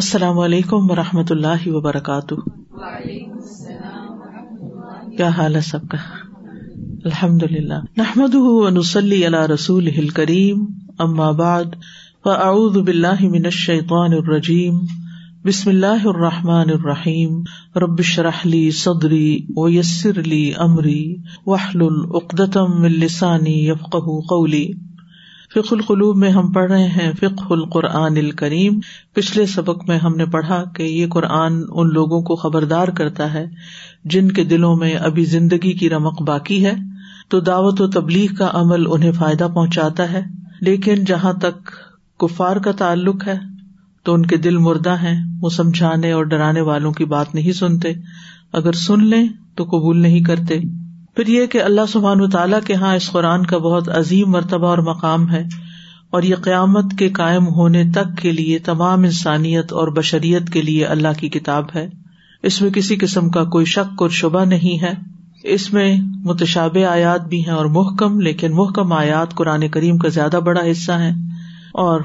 السلام علیکم و رحمۃ اللہ وبرکاتہ کیا حال ہے سب کا الحمد للہ نحمد رسول کریم اماب من الشيطان الرجیم بسم اللہ الرحمٰن الرحیم ربش رحلی صدری و یسر علی عمری وحل العقدم السانی یفق قولی فق القلوب میں ہم پڑھ رہے ہیں فخ القرآن الکریم پچھلے سبق میں ہم نے پڑھا کہ یہ قرآن ان لوگوں کو خبردار کرتا ہے جن کے دلوں میں ابھی زندگی کی رمق باقی ہے تو دعوت و تبلیغ کا عمل انہیں فائدہ پہنچاتا ہے لیکن جہاں تک کفار کا تعلق ہے تو ان کے دل مردہ ہیں وہ سمجھانے اور ڈرانے والوں کی بات نہیں سنتے اگر سن لیں تو قبول نہیں کرتے پھر یہ کہ اللہ سبحان و تعالیٰ کے یہاں اس قرآن کا بہت عظیم مرتبہ اور مقام ہے اور یہ قیامت کے قائم ہونے تک کے لیے تمام انسانیت اور بشریت کے لیے اللہ کی کتاب ہے اس میں کسی قسم کا کوئی شک اور شبہ نہیں ہے اس میں متشاب آیات بھی ہیں اور محکم لیکن محکم آیات قرآن کریم کا زیادہ بڑا حصہ ہے اور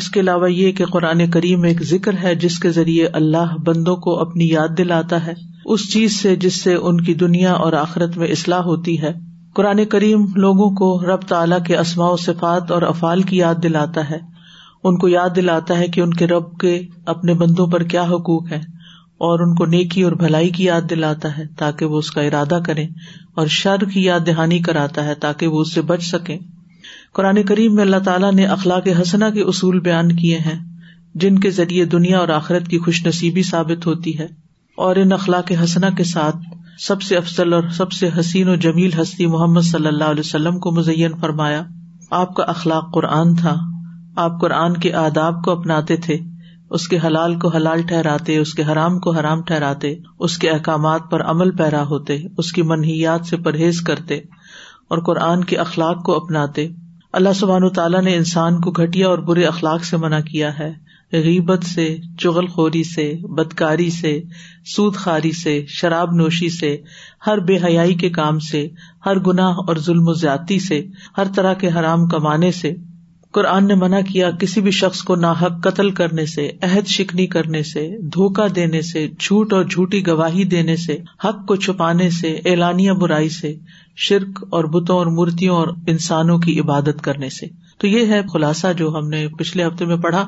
اس کے علاوہ یہ کہ قرآن کریم ایک ذکر ہے جس کے ذریعے اللہ بندوں کو اپنی یاد دلاتا ہے اس چیز سے جس سے ان کی دنیا اور آخرت میں اصلاح ہوتی ہے قرآن کریم لوگوں کو رب تعالیٰ کے و صفات اور افعال کی یاد دلاتا ہے ان کو یاد دلاتا ہے کہ ان کے رب کے اپنے بندوں پر کیا حقوق ہے اور ان کو نیکی اور بھلائی کی یاد دلاتا ہے تاکہ وہ اس کا ارادہ کریں اور شر کی یاد دہانی کراتا ہے تاکہ وہ اس سے بچ سکیں قرآن کریم میں اللہ تعالیٰ نے اخلاق حسنا کے اصول بیان کیے ہیں جن کے ذریعے دنیا اور آخرت کی خوش نصیبی ثابت ہوتی ہے اور ان اخلاق حسنا کے ساتھ سب سے افسل اور سب سے حسین و جمیل ہستی محمد صلی اللہ علیہ وسلم کو مزین فرمایا آپ کا اخلاق قرآن تھا آپ قرآن کے آداب کو اپناتے تھے اس کے حلال کو حلال ٹھہراتے اس کے حرام کو حرام ٹھہراتے اس کے احکامات پر عمل پیرا ہوتے اس کی منحیات سے پرہیز کرتے اور قرآن کے اخلاق کو اپناتے اللہ سبحان تعالیٰ نے انسان کو گھٹیا اور برے اخلاق سے منع کیا ہے غیبت سے چغل خوری سے بدکاری سے سود خاری سے شراب نوشی سے ہر بے حیائی کے کام سے ہر گناہ اور ظلم و زیادتی سے ہر طرح کے حرام کمانے سے قرآن نے منع کیا کسی بھی شخص کو ناحق قتل کرنے سے عہد شکنی کرنے سے دھوکہ دینے سے جھوٹ اور جھوٹی گواہی دینے سے حق کو چھپانے سے اعلانیہ برائی سے شرک اور بتوں اور مورتیوں اور انسانوں کی عبادت کرنے سے تو یہ ہے خلاصہ جو ہم نے پچھلے ہفتے میں پڑھا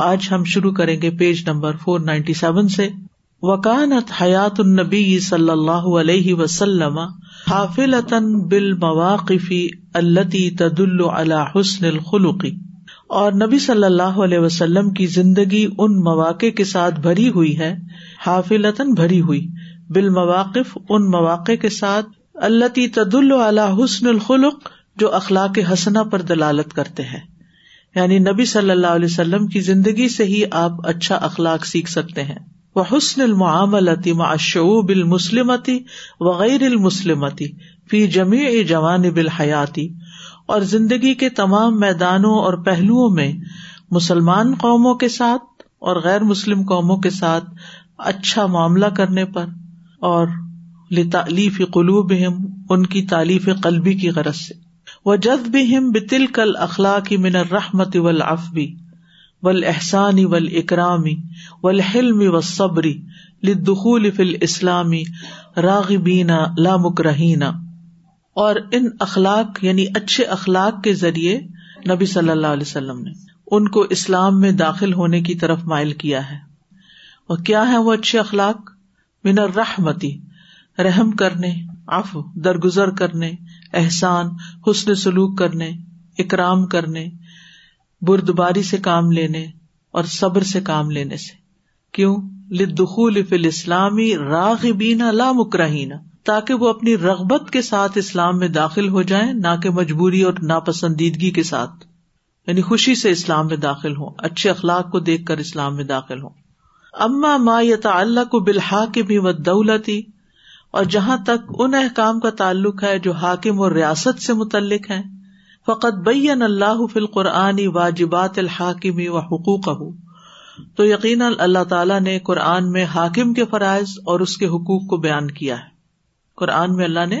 آج ہم شروع کریں گے page number four ninety seven سے وکانت حیات النبی صلی اللہ علیہ وسلم حافل بال التی تد اللہ حسن الخلوقی اور نبی صلی اللہ علیہ وسلم کی زندگی ان مواقع کے ساتھ بھری ہوئی ہے حافل بھری ہوئی بالمواقف ان مواقع کے ساتھ اللہ تد اللہ حسن الخلق جو اخلاق حسنا پر دلالت کرتے ہیں یعنی نبی صلی اللہ علیہ وسلم کی زندگی سے ہی آپ اچھا اخلاق سیکھ سکتے ہیں وہ حسن المعاملتی معشعب المسلمتی وغیر المسلمتی فی جمی جوان حیاتی اور زندگی کے تمام میدانوں اور پہلوؤں میں مسلمان قوموں کے ساتھ اور غیر مسلم قوموں کے ساتھ اچھا معاملہ کرنے پر اور تعلیف قلوبہم ان کی تعلیف قلبی کی غرض سے وہ جد بھی کل اخلاقی من الرحمت ولافبی ول احسانی ول اکرامی و لمی و صبری اسلامی راغبینا لامک اور ان اخلاق یعنی اچھے اخلاق کے ذریعے نبی صلی اللہ علیہ وسلم نے ان کو اسلام میں داخل ہونے کی طرف مائل کیا ہے وہ کیا ہے وہ اچھے اخلاق من رحمتی رحم کرنے درگزر کرنے احسان حسن سلوک کرنے اکرام کرنے بردباری سے کام لینے اور صبر سے کام لینے سے کیوں فی الاسلامی اسلامی لا مکرہین تاکہ وہ اپنی رغبت کے ساتھ اسلام میں داخل ہو جائیں نہ کہ مجبوری اور ناپسندیدگی کے ساتھ یعنی خوشی سے اسلام میں داخل ہوں اچھے اخلاق کو دیکھ کر اسلام میں داخل ہوں اما ما یتا اللہ کو بلحا کے بھی دولتی اور جہاں تک ان احکام کا تعلق ہے جو حاکم اور ریاست سے متعلق ہے فقط بین اللہ قرآن واجبات الحاکمی و حقوق تو یقینا اللہ تعالیٰ نے قرآن میں حاکم کے فرائض اور اس کے حقوق کو بیان کیا ہے قرآن میں اللہ نے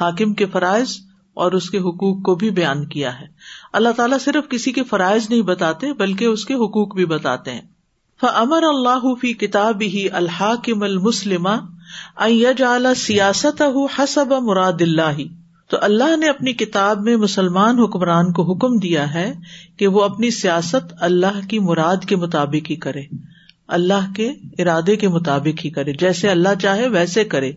حاکم کے فرائض اور اس کے حقوق کو بھی بیان کیا ہے اللہ تعالیٰ صرف کسی کے فرائض نہیں بتاتے بلکہ اس کے حقوق بھی بتاتے ہیں فمر اللہ فی کتاب ہی الحاکم المسلم سیاست حسب مراد اللہ تو اللہ نے اپنی کتاب میں مسلمان حکمران کو حکم دیا ہے کہ وہ اپنی سیاست اللہ کی مراد کے مطابق ہی کرے اللہ کے ارادے کے مطابق ہی کرے جیسے اللہ چاہے ویسے کرے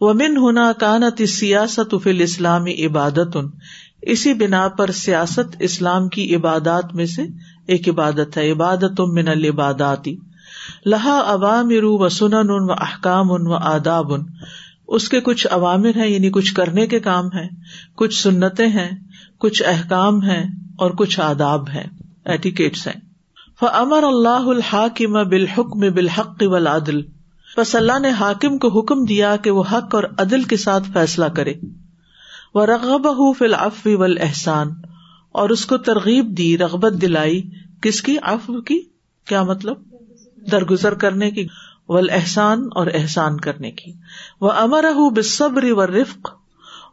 ومن من کانت سیاست اسلامی عبادت ان اسی بنا پر سیاست اسلام کی عبادات میں سے ایک عبادت ہے عبادت من العبادی لہا عوام رو و سنن و احکام ان و آداب ان اس کے کچھ عوامر ہیں یعنی کچھ کرنے کے کام ہیں کچھ سنتیں ہیں کچھ احکام ہیں اور کچھ آداب ہیں ایٹیکیٹس ہیں اللہ الحاکم بالحکم بالحق والعدل ودل اللہ نے حاکم کو حکم دیا کہ وہ حق اور عدل کے ساتھ فیصلہ کرے وہ رغب ہُواف و احسان اور اس کو ترغیب دی رغبت دلائی کس کی اف کی کیا مطلب درگزر کرنے کی احسان اور احسان کرنے کی وہ امر بے صبری و رفق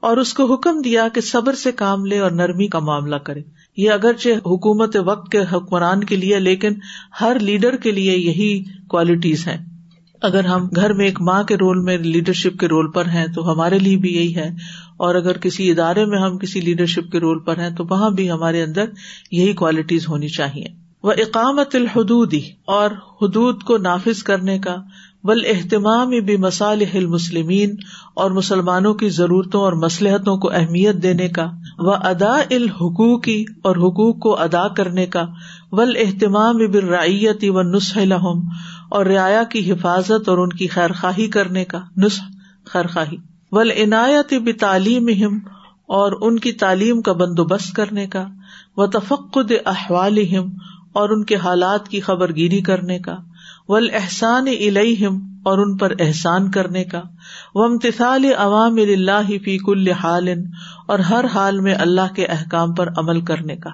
اور اس کو حکم دیا کہ صبر سے کام لے اور نرمی کا معاملہ کرے یہ اگرچہ حکومت وقت کے حکمران کے لیے لیکن ہر لیڈر کے لیے یہی کوالٹیز ہیں اگر ہم گھر میں ایک ماں کے رول میں لیڈرشپ کے رول پر ہیں تو ہمارے لیے بھی یہی ہے اور اگر کسی ادارے میں ہم کسی لیڈرشپ کے رول پر ہیں تو وہاں بھی ہمارے اندر یہی کوالٹیز ہونی چاہیے وہ اقامت الحدودی اور حدود کو نافذ کرنے کا بل اہتمام اور مسلمانوں کی ضرورتوں اور مسلحتوں کو اہمیت دینے کا و ادا الحقوق اور حقوق کو ادا کرنے کا ول اہتمام بر رعیتی و نسح الحم اور رعایا کی حفاظت اور ان کی خواہی کرنے کا نسخ خواہی ول عنایت بھی تعلیم اور ان کی تعلیم کا بندوبست کرنے کا و تفقد احوال اور ان کے حالات کی خبر گیری کرنے کا ول احسان الم اور ان پر احسان کرنے کا ومتسال عوام اللہ فی کل حال اور ہر حال میں اللہ کے احکام پر عمل کرنے کا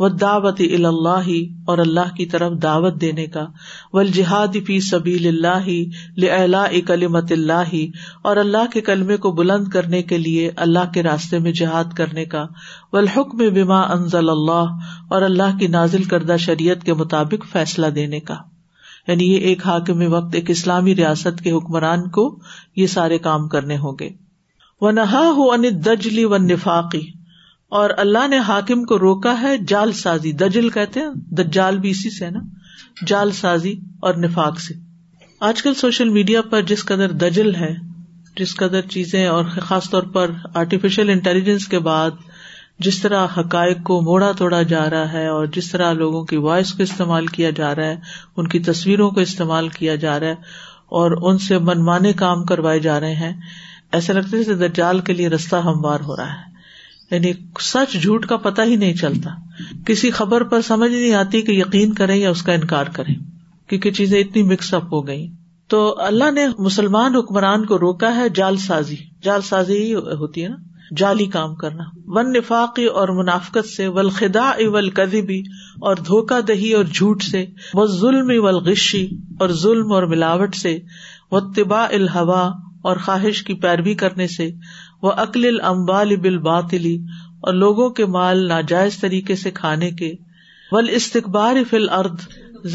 و دعوت اللہ اور اللہ کی طرف دعوت دینے کا وہاد فی سبیل اللہ کلمت اللہ اور اللہ کے کلمے کو بلند کرنے کے لیے اللہ کے راستے میں جہاد کرنے کا وحکم بما انزل اللہ اور اللہ کی نازل کردہ شریعت کے مطابق فیصلہ دینے کا یعنی یہ ایک حاکم وقت ایک اسلامی ریاست کے حکمران کو یہ سارے کام کرنے ہوں گے و ان دجلی و نفاقی اور اللہ نے حاکم کو روکا ہے جال سازی دجل کہتے ہیں دجال جال بھی اسی سے نا جال سازی اور نفاق سے آج کل سوشل میڈیا پر جس قدر دجل ہے جس قدر چیزیں اور خاص طور پر آرٹیفیشل انٹیلیجنس کے بعد جس طرح حقائق کو موڑا توڑا جا رہا ہے اور جس طرح لوگوں کی وائس کو استعمال کیا جا رہا ہے ان کی تصویروں کو استعمال کیا جا رہا ہے اور ان سے منمانے کام کروائے جا رہے ہیں ایسا لگتا ہے جیسے دجال کے لیے رستہ ہموار ہو رہا ہے یعنی سچ جھوٹ کا پتا ہی نہیں چلتا کسی خبر پر سمجھ نہیں آتی کہ یقین کریں یا اس کا انکار کریں کیونکہ چیزیں اتنی مکس اپ ہو گئی تو اللہ نے مسلمان حکمران کو روکا ہے جال سازی جال سازی ہی ہوتی ہے نا جعلی کام کرنا ون نفاقی اور منافقت سے ولخدا اول کدیبی اور دھوکہ دہی اور جھوٹ سے وہ ظلم اول غشی اور ظلم اور ملاوٹ سے وہ طباء الحوا اور خواہش کی پیروی کرنے سے وہ عقل باطلی اور لوگوں کے مال ناجائز طریقے سے کھانے کے ول استقبار فل ارد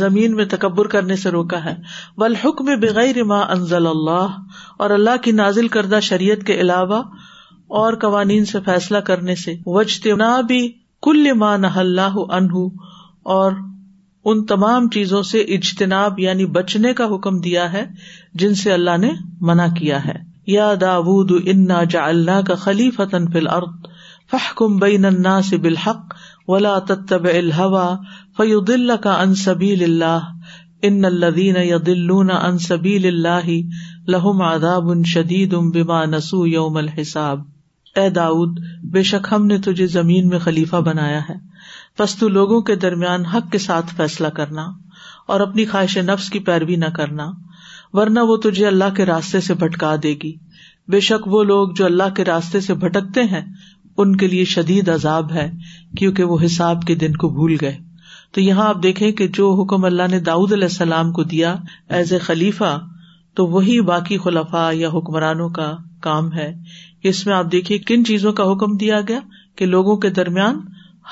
زمین میں تکبر کرنے سے روکا ہے بل حکم بغیر ماں انزل اللہ اور اللہ کی نازل کردہ شریعت کے علاوہ اور قوانین سے فیصلہ کرنے سے وجتے نہ بھی کل ماں نہ اللہ انہ اور ان تمام چیزوں سے اجتناب یعنی بچنے کا حکم دیا ہے جن سے اللہ نے منع کیا ہے یا داود انا جا اللہ کا خلیف تن فل ارت فہ کم بئی بلحق الحوا فی الدل کا ان سبیل اللہ ان الدین یا دلونا ان سبیل اللہ لہم آداب ان شدید ام بیما نسو یوم الحساب اے داؤد بے شک ہم نے تجھے زمین میں خلیفہ بنایا ہے تو لوگوں کے درمیان حق کے ساتھ فیصلہ کرنا اور اپنی خواہش نفس کی پیروی نہ کرنا ورنہ وہ تجھے اللہ کے راستے سے بھٹکا دے گی بے شک وہ لوگ جو اللہ کے راستے سے بھٹکتے ہیں ان کے لیے شدید عذاب ہے کیونکہ وہ حساب کے دن کو بھول گئے تو یہاں آپ دیکھیں کہ جو حکم اللہ نے داود علیہ السلام کو دیا ایز اے خلیفہ تو وہی باقی خلفاء یا حکمرانوں کا کام ہے اس میں آپ دیکھیے کن چیزوں کا حکم دیا گیا کہ لوگوں کے درمیان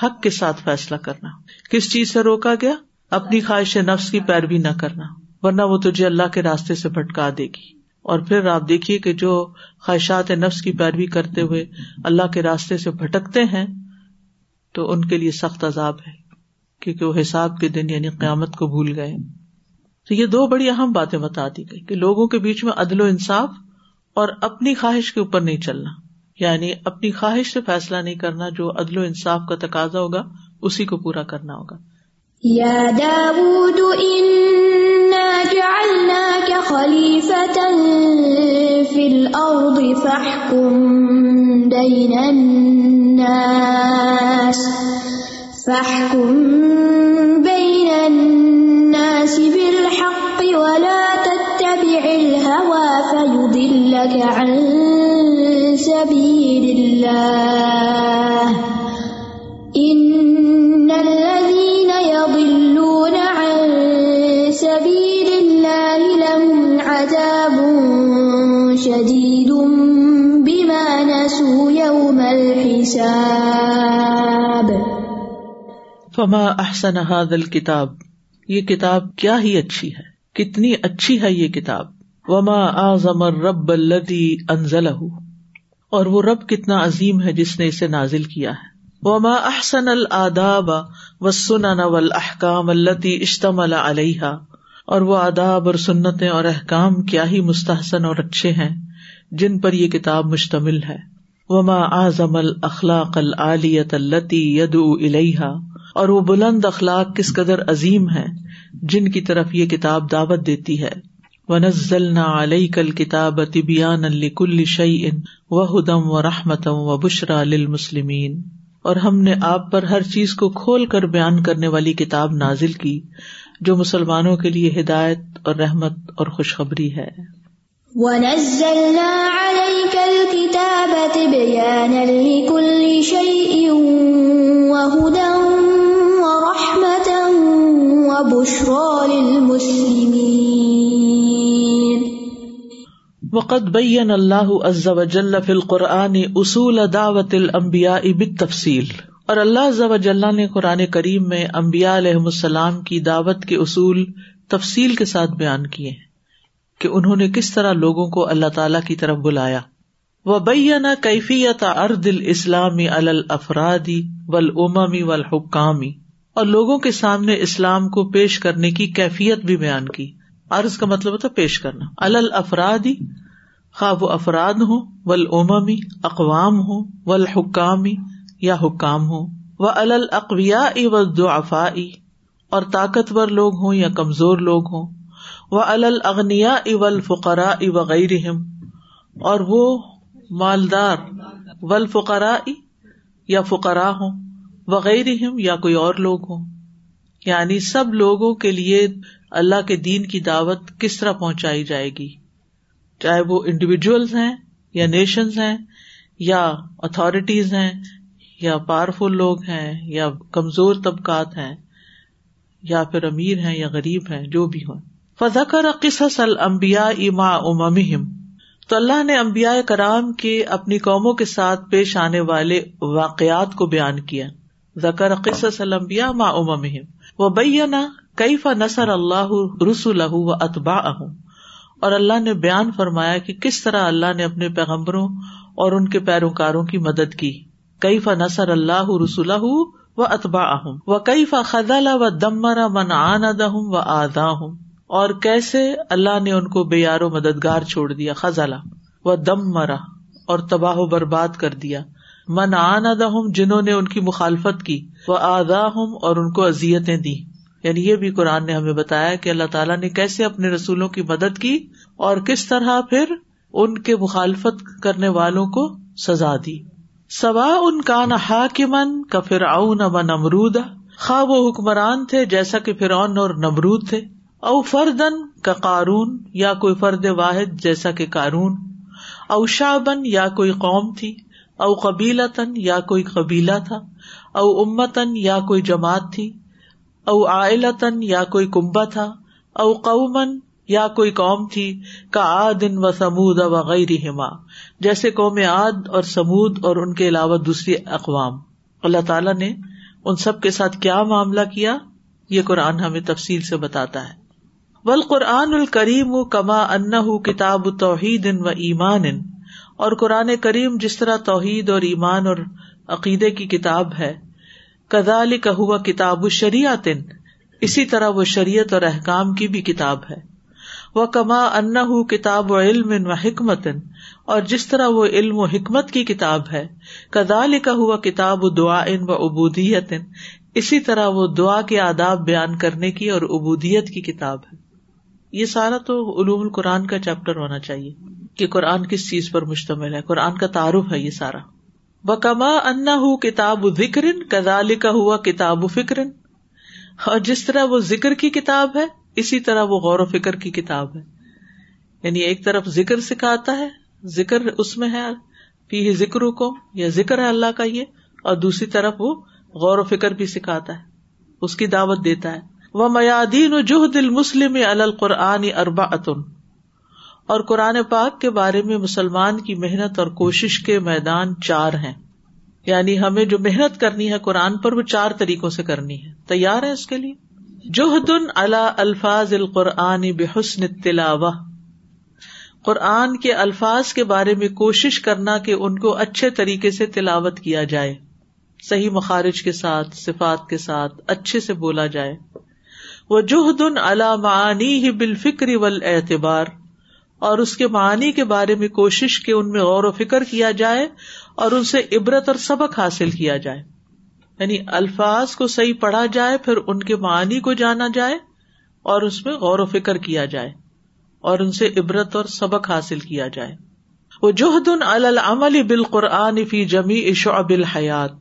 حق کے ساتھ فیصلہ کرنا کس چیز سے روکا گیا اپنی خواہش نفس کی پیروی نہ کرنا ورنہ وہ تجھے اللہ کے راستے سے بھٹکا دے گی اور پھر آپ دیکھیے کہ جو خواہشات نفس کی پیروی کرتے ہوئے اللہ کے راستے سے بھٹکتے ہیں تو ان کے لیے سخت عذاب ہے کیونکہ وہ حساب کے دن یعنی قیامت کو بھول گئے تو یہ دو بڑی اہم باتیں بتا دی گئی کہ لوگوں کے بیچ میں عدل و انصاف اور اپنی خواہش کے اوپر نہیں چلنا یعنی اپنی خواہش سے فیصلہ نہیں کرنا جو عدل و انصاف کا تقاضا ہوگا اسی کو پورا کرنا ہوگا یا داود اننا یاد کیا خلیف فہ کم بین والا عن سبيل سبيل الله الله إن الذين يضلون عن لهم عذاب شديد بما نسوا يوم الحساب فما احسن هذا الكتاب یہ کتاب کیا ہی اچھی ہے کتنی اچھی ہے یہ کتاب وما آزمر رب لتی انزل اور وہ رب کتنا عظیم ہے جس نے اسے نازل کیا ہے وما احسن الآداب العداب التی اشتم علیہ اور وہ آداب اور سنتیں اور احکام کیا ہی مستحسن اور اچھے ہیں جن پر یہ کتاب مشتمل ہے وما اعظم الاخلاق اخلاق التی ید الیحا اور وہ بلند اخلاق کس قدر عظیم ہے جن کی طرف یہ کتاب دعوت دیتی ہے ونزلنا عليك الكتاب تبيانا لكل شيء وهدى کل وبشرى للمسلمين اور ہم نے آپ پر ہر چیز کو کھول کر بیان کرنے والی کتاب نازل کی جو مسلمانوں کے لیے ہدایت اور رحمت اور خوشخبری ہے ونس ذلنا علئی کل کتاب طبی علی کل شعیوں وقت بین اللہ فی القرآن اصول دعوت الانبیاء بالتفصیل تفصیل اور اللہ نے قرآن کریم میں امبیا علیہ السلام کی دعوت کے اصول تفصیل کے ساتھ بیان کیے کہ انہوں نے کس طرح لوگوں کو اللہ تعالیٰ کی طرف بلایا و بینا کیفیت ارد اسلامی الل افرادی والحکامی اور لوگوں کے سامنے اسلام کو پیش کرنے کی کیفیت بھی بیان کی عرض کا مطلب پیش کرنا الل افراد خواب و افراد ول ووما اقوام ہوں ول حکامی یا حکام ہوں ہو وقویہ و دو اور طاقتور لوگ ہوں یا کمزور لوگ ہوں ہو وغنی اول فقرا اگئی اور وہ مالدار و الفقرا یا فقرا ہوں وغیر یا کوئی اور لوگ ہوں یعنی سب لوگوں کے لیے اللہ کے دین کی دعوت کس طرح پہنچائی جائے گی چاہے وہ انڈیویجلس ہیں یا نیشنز ہیں یا اتھارٹیز ہیں یا پاورفل لوگ ہیں یا کمزور طبقات ہیں یا پھر امیر ہیں یا غریب ہیں جو بھی ہوں فکر قصص المبیا اما مہم تو اللہ نے امبیا کرام کے اپنی قوموں کے ساتھ پیش آنے والے واقعات کو بیان کیا زکر قصص الانبیاء ما امم مہم و کئی فا نسر اللہ رسول و اتبا اور اللہ نے بیان فرمایا کہ کس طرح اللہ نے اپنے پیغمبروں اور ان کے پیروکاروں کی مدد کی کئی فنسر اللہ رسول و اتبا اہم و کئی فا اللہ و دمرا من آنا ہوں و آدا ہوں اور کیسے اللہ نے ان کو بے یار و مددگار چھوڑ دیا خزالہ و دم مرا اور تباہ و برباد کر دیا من دہم جنہوں نے ان کی مخالفت کی وہ آدا ہوں اور ان کو ازیتیں دی یعنی یہ بھی قرآن نے ہمیں بتایا کہ اللہ تعالیٰ نے کیسے اپنے رسولوں کی مدد کی اور کس طرح پھر ان کے مخالفت کرنے والوں کو سزا دی سوا ان کا من کا پھر اون اب نمرود خواب وہ حکمران تھے جیسا کہ فرعون اور نمرود تھے او فردن کا قارون یا کوئی فرد واحد جیسا کہ قارون اوشا بن یا کوئی قوم تھی او تن یا کوئی قبیلہ تھا او امتن یا کوئی جماعت تھی او آئلتن تن یا کوئی کنبا تھا او قومن یا کوئی قوم تھی کا آدن و سمود او جیسے قوم آد اور سمود اور ان کے علاوہ دوسری اقوام اللہ تعالیٰ نے ان سب کے ساتھ کیا معاملہ کیا یہ قرآن ہمیں تفصیل سے بتاتا ہے بل قرآن الکریم کما ان کتاب توحید ان و ایمان ان اور قرآن کریم جس طرح توحید اور ایمان اور عقیدے کی کتاب ہے کدال کا ہوا کتاب و اسی طرح وہ شریعت اور احکام کی بھی کتاب ہے وہ کما انا کتاب و علم و حکمت اور جس طرح وہ علم و حکمت کی کتاب ہے کدال کا ہوا کتاب و ان و ابودیت اسی طرح وہ دعا کے آداب بیان کرنے کی اور ابودیت کی کتاب ہے یہ سارا تو علوم القرآن کا چیپٹر ہونا چاہیے کہ قرآن کس چیز پر مشتمل ہے قرآن کا تعارف ہے یہ سارا بکما انا کتاب ذکر کدال کا ہوا کتاب فکر اور جس طرح وہ ذکر کی کتاب ہے اسی طرح وہ غور و فکر کی کتاب ہے یعنی ایک طرف ذکر سکھاتا ہے ذکر اس میں ہے پی ذکر کو یا ذکر ہے اللہ کا یہ اور دوسری طرف وہ غور و فکر بھی سکھاتا ہے اس کی دعوت دیتا ہے وہ میادین و جوہ دل مسلم القرآن اربا اتن اور قرآن پاک کے بارے میں مسلمان کی محنت اور کوشش کے میدان چار ہیں یعنی ہمیں جو محنت کرنی ہے قرآن پر وہ چار طریقوں سے کرنی ہے تیار ہے اس کے لیے جوہد اللہ الفاظ القرآن بے حسن تلاوہ قرآن کے الفاظ کے بارے میں کوشش کرنا کہ ان کو اچھے طریقے سے تلاوت کیا جائے صحیح مخارج کے ساتھ صفات کے ساتھ اچھے سے بولا جائے وہ جوہد اللہ معنی ہی بال فکری اعتبار اور اس کے معنی کے بارے میں کوشش کے ان میں غور و فکر کیا جائے اور ان سے عبرت اور سبق حاصل کیا جائے یعنی الفاظ کو صحیح پڑھا جائے پھر ان کے معنی کو جانا جائے اور اس میں غور و فکر کیا جائے اور ان سے عبرت اور سبق حاصل کیا جائے وہ جوہد العمل بال قرآن فی جمی شعب الحیات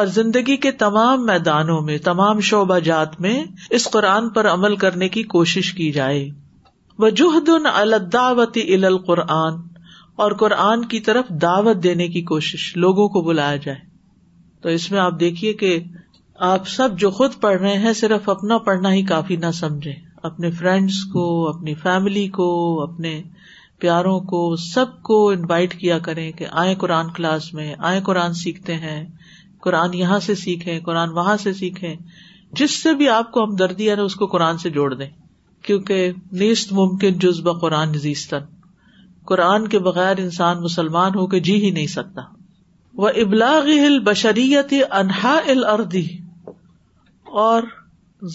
اور زندگی کے تمام میدانوں میں تمام شعبہ جات میں اس قرآن پر عمل کرنے کی کوشش کی جائے وجوہد ان ال القرآن اور قرآن کی طرف دعوت دینے کی کوشش لوگوں کو بلایا جائے تو اس میں آپ دیکھیے کہ آپ سب جو خود پڑھ رہے ہیں صرف اپنا پڑھنا ہی کافی نہ سمجھے اپنے فرینڈس کو اپنی فیملی کو اپنے پیاروں کو سب کو انوائٹ کیا کریں کہ آئیں قرآن کلاس میں آئیں قرآن سیکھتے ہیں قرآن یہاں سے سیکھیں قرآن وہاں سے سیکھیں جس سے بھی آپ کو ہمدردی ہے نا اس کو قرآن سے جوڑ دیں کیونکہ نیست ممکن جزب قرآن قرآن کے بغیر انسان مسلمان ہو کے جی ہی نہیں سکتا وہ ہل بشریت انہا اور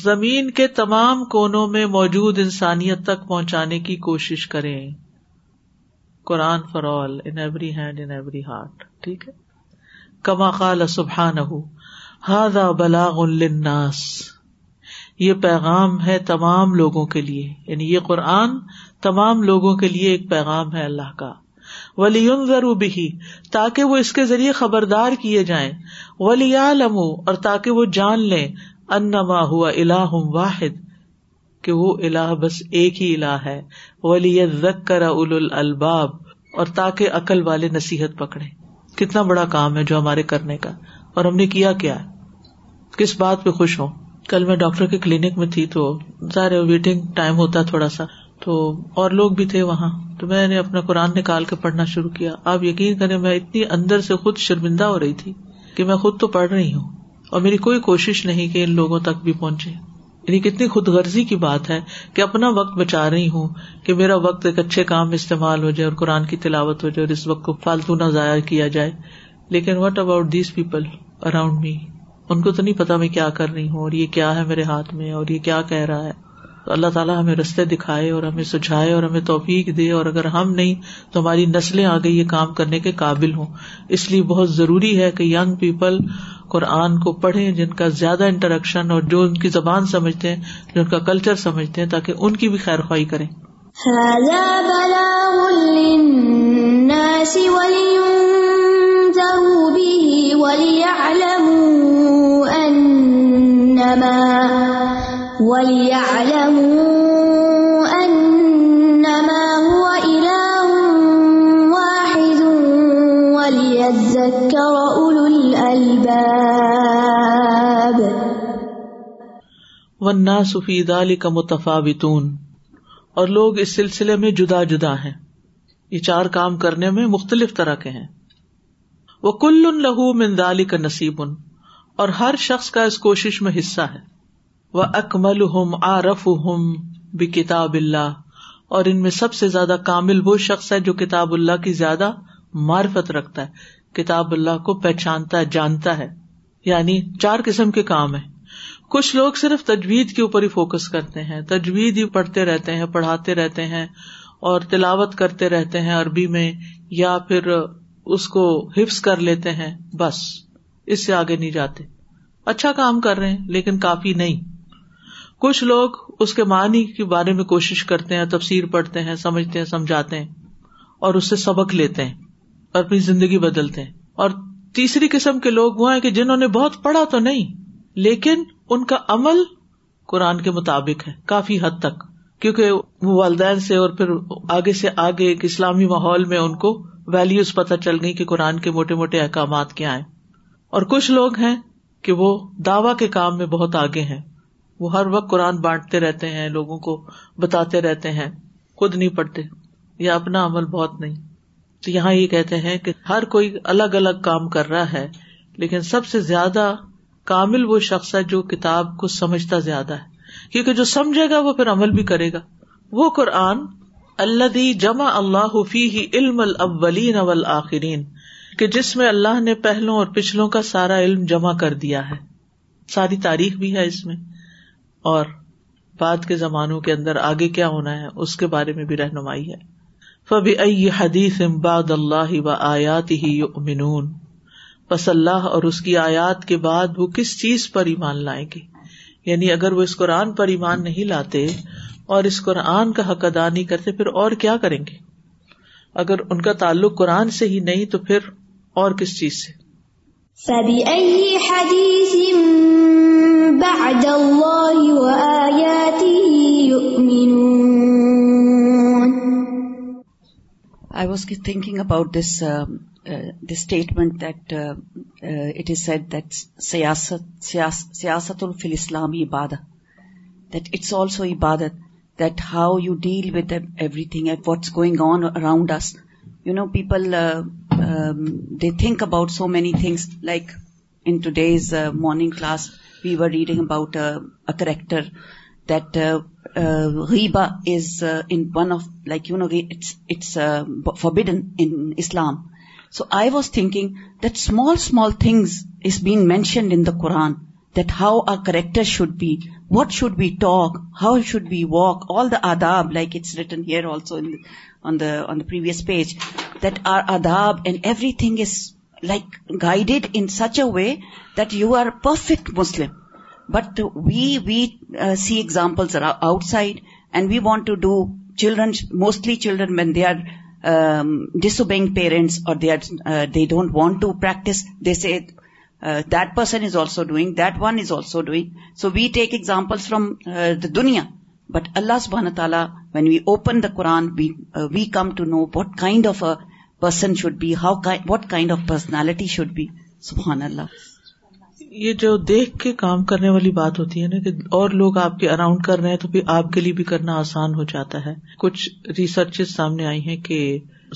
زمین کے تمام کونوں میں موجود انسانیت تک پہنچانے کی کوشش کرے Quran for all in every hand in every heart ٹھیک ہے کما سبحان بلاغ الناس یہ پیغام ہے تمام لوگوں کے لیے یعنی یہ قرآن تمام لوگوں کے لیے ایک پیغام ہے اللہ کا ولی ضرور بھی تاکہ وہ اس کے ذریعے خبردار کیے جائیں ولی لمو اور تاکہ وہ جان لے واحد کہ وہ اللہ بس ایک ہی اللہ ہے ولی زک اول الباب اور تاکہ عقل والے نصیحت پکڑے کتنا بڑا کام ہے جو ہمارے کرنے کا اور ہم نے کیا کیا کس بات پہ خوش ہوں کل میں ڈاکٹر کے کلینک میں تھی تو ظاہر ویٹنگ ٹائم ہوتا تھوڑا سا تو اور لوگ بھی تھے وہاں تو میں نے اپنا قرآن نکال کے پڑھنا شروع کیا آپ یقین کریں میں اتنی اندر سے خود شرمندہ ہو رہی تھی کہ میں خود تو پڑھ رہی ہوں اور میری کوئی کوشش نہیں کہ ان لوگوں تک بھی پہنچے یعنی کتنی خود غرضی کی بات ہے کہ اپنا وقت بچا رہی ہوں کہ میرا وقت ایک اچھے کام میں استعمال ہو جائے اور قرآن کی تلاوت ہو جائے اور اس وقت کو فالتو نہ ضائع کیا جائے لیکن what about these people around me ان کو تو نہیں پتا میں کیا کر رہی ہوں اور یہ کیا ہے میرے ہاتھ میں اور یہ کیا کہہ رہا ہے تو اللہ تعالیٰ ہمیں رستے دکھائے اور ہمیں سجھائے اور ہمیں توفیق دے اور اگر ہم نہیں تو ہماری نسلیں آگے یہ کام کرنے کے قابل ہوں اس لیے بہت ضروری ہے کہ یگ پیپل قرآن کو پڑھے جن کا زیادہ انٹریکشن اور جو ان کی زبان سمجھتے ہیں جو ان کا کلچر سمجھتے ہیں تاکہ ان کی بھی خیر خواہ کریں نا والناس کا ذلك بتون اور لوگ اس سلسلے میں جدا جدا ہیں یہ چار کام کرنے میں مختلف طرح کے ہیں وہ کل لہو مندالی کا ان اور ہر شخص کا اس کوشش میں حصہ ہے و اکمل ہم آرف ہم بھی کتاب اللہ اور ان میں سب سے زیادہ کامل وہ شخص ہے جو کتاب اللہ کی زیادہ معرفت رکھتا ہے کتاب اللہ کو پہچانتا ہے جانتا ہے یعنی چار قسم کے کام ہیں کچھ لوگ صرف تجوید کے اوپر ہی فوکس کرتے ہیں تجوید ہی پڑھتے رہتے ہیں پڑھاتے رہتے ہیں اور تلاوت کرتے رہتے ہیں عربی میں یا پھر اس کو حفظ کر لیتے ہیں بس اس سے آگے نہیں جاتے اچھا کام کر رہے ہیں لیکن کافی نہیں کچھ لوگ اس کے معنی کے بارے میں کوشش کرتے ہیں تفسیر پڑھتے ہیں سمجھتے ہیں سمجھاتے ہیں اور اس سے سبق لیتے ہیں اور اپنی زندگی بدلتے ہیں اور تیسری قسم کے لوگ وہ ہیں کہ جنہوں نے بہت پڑھا تو نہیں لیکن ان کا عمل قرآن کے مطابق ہے کافی حد تک کیونکہ وہ والدین سے اور پھر آگے سے آگے ایک اسلامی ماحول میں ان کو ویلوز پتہ چل گئی کہ قرآن کے موٹے موٹے احکامات کیا ہیں اور کچھ لوگ ہیں کہ وہ دعوی کے کام میں بہت آگے ہیں وہ ہر وقت قرآن بانٹتے رہتے ہیں لوگوں کو بتاتے رہتے ہیں خود نہیں پڑھتے یا اپنا عمل بہت نہیں تو یہاں یہ کہتے ہیں کہ ہر کوئی الگ الگ کام کر رہا ہے لیکن سب سے زیادہ کامل وہ شخص ہے جو کتاب کو سمجھتا زیادہ ہے کیونکہ جو سمجھے گا وہ پھر عمل بھی کرے گا وہ قرآن اللہ دی جمع اللہ فی علم الاولین آخرین کہ جس میں اللہ نے پہلوں اور پچھلوں کا سارا علم جمع کر دیا ہے ساری تاریخ بھی ہے اس میں اور بعد کے زمانوں کے اندر آگے کیا ہونا ہے اس کے بارے میں بھی رہنمائی ہے فبی ائی حدیث امباد اللہ اللہ و آیات ہی امنون بس اور اس کی آیات کے بعد وہ کس چیز پر ایمان لائیں گے یعنی اگر وہ اس قرآن پر ایمان نہیں لاتے اور اس قرآن کا حق ادا نہیں کرتے پھر اور کیا کریں گے اگر ان کا تعلق قرآن سے ہی نہیں تو پھر اور کس چیز سے I was thinking about this this statement that it is set that سیاست الفل اسلام ای بادت دیٹ اٹس آلسو ای بادت that how you deal with everything at what's گوئگ on around us you know people they think about so many things like in today's morning class we were reading about character that غیبا is in one of like you know it's for in Islam so I was thinking that small small things is being mentioned in the Quran that how our character should be what should be talk how should be walk all the آداب like it's written here also on the previous page that are آداب and everything is like guided in such a way that you are perfect Muslim but we we see examples outside and we want to do children mostly children when they are dis disobey parents or they they are don't want to practice this a person is also doing that one is also doing so we take examples from the دنیا but اللہ سبحان تعالیٰ when we open the Quran we come to know what kind of a person should be how what kind of personality should be سبحان اللہ یہ جو دیکھ کے کام کرنے والی بات ہوتی ہے نا کہ اور لوگ آپ کے اراؤنڈ کر رہے ہیں تو پھر آپ کے لیے بھی کرنا آسان ہو جاتا ہے کچھ ریسرچ سامنے آئی ہیں کہ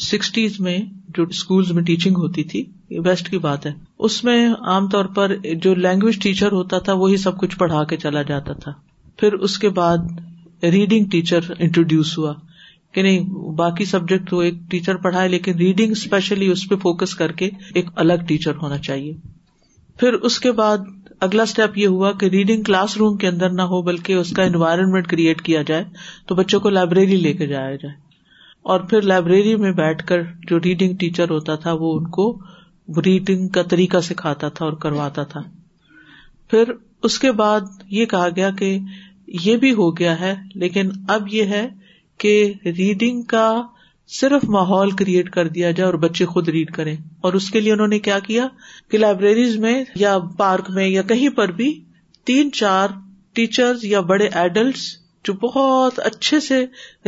سکسٹیز میں جو اسکولز میں ٹیچنگ ہوتی تھی ویسٹ کی بات ہے اس میں عام طور پر جو لینگویج ٹیچر ہوتا تھا وہی سب کچھ پڑھا کے چلا جاتا تھا پھر اس کے بعد ریڈنگ ٹیچر انٹروڈیوس ہوا کہ نہیں باقی سبجیکٹ تو ایک ٹیچر پڑھائے لیکن ریڈنگ اسپیشلی اس پہ فوکس کر کے ایک الگ ٹیچر ہونا چاہیے پھر اس کے بعد اگلا اسٹیپ یہ ہوا کہ ریڈنگ کلاس روم کے اندر نہ ہو بلکہ اس کا انوائرمنٹ کریٹ کیا جائے تو بچوں کو لائبریری لے کے جایا جائے اور پھر لائبریری میں بیٹھ کر جو ریڈنگ ٹیچر ہوتا تھا وہ ان کو ریڈنگ کا طریقہ سکھاتا تھا اور کرواتا تھا پھر اس کے بعد یہ کہا گیا کہ یہ بھی ہو گیا ہے لیکن اب یہ ہے کہ ریڈنگ کا صرف ماحول کریٹ کر دیا جائے اور بچے خود ریڈ کریں اور اس کے لیے انہوں نے کیا کیا کہ لائبریریز میں یا پارک میں یا کہیں پر بھی تین چار ٹیچر یا بڑے ایڈلٹس جو بہت اچھے سے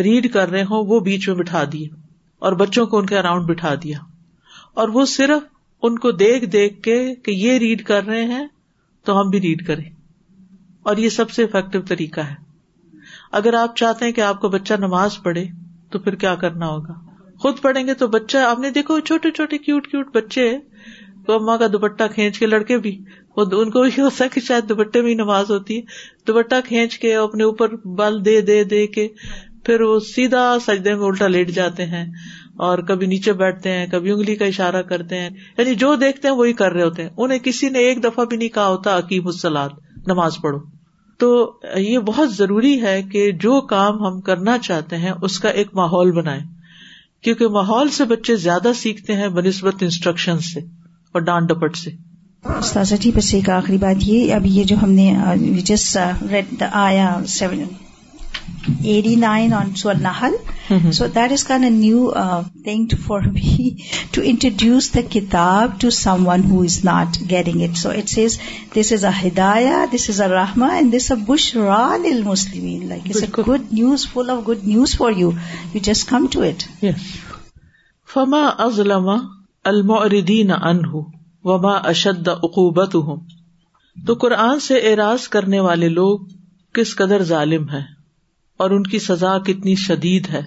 ریڈ کر رہے ہوں وہ بیچ میں بٹھا دیے اور بچوں کو ان کے اراؤنڈ بٹھا دیا اور وہ صرف ان کو دیکھ دیکھ کے کہ یہ ریڈ کر رہے ہیں تو ہم بھی ریڈ کریں اور یہ سب سے افیکٹو طریقہ ہے اگر آپ چاہتے ہیں کہ آپ کو بچہ نماز پڑھے تو پھر کیا کرنا ہوگا خود پڑھیں گے تو بچہ آپ نے دیکھو چھوٹے چھوٹے کیوٹ کیوٹ بچے تو اما کا دوپٹہ کھینچ کے لڑکے بھی ان کو یہ ہوتا ہے کہ شاید دوپٹے میں نماز ہوتی ہے دوپٹہ کھینچ کے اپنے اوپر بل دے دے دے کے پھر وہ سیدھا سجدے میں الٹا لیٹ جاتے ہیں اور کبھی نیچے بیٹھتے ہیں کبھی انگلی کا اشارہ کرتے ہیں یعنی جو دیکھتے ہیں وہی کر رہے ہوتے ہیں انہیں کسی نے ایک دفعہ بھی نہیں کہا ہوتا عقیب السلاد نماز پڑھو تو یہ بہت ضروری ہے کہ جو کام ہم کرنا چاہتے ہیں اس کا ایک ماحول بنائے کیونکہ ماحول سے بچے زیادہ سیکھتے ہیں بہ نسبت انسٹرکشن سے اور ڈانٹ ڈپٹ سے استاذ جی، آخری بات یہ اب یہ جو ہم نے جس ریڈ آیا seven eighty nine on so so نہل that is kind a new thing for me to introduce the کتاب to someone who is not getting it so it's is this is a ہدایا this is a رحما and this a بش رال مسلم like it's a good news full of good news for you you just come to it is لم الردین انہوں وبا اشد اقوبت ہوں تو قرآن سے اعراض کرنے والے لوگ کس قدر ظالم ہیں اور ان کی سزا کتنی شدید ہے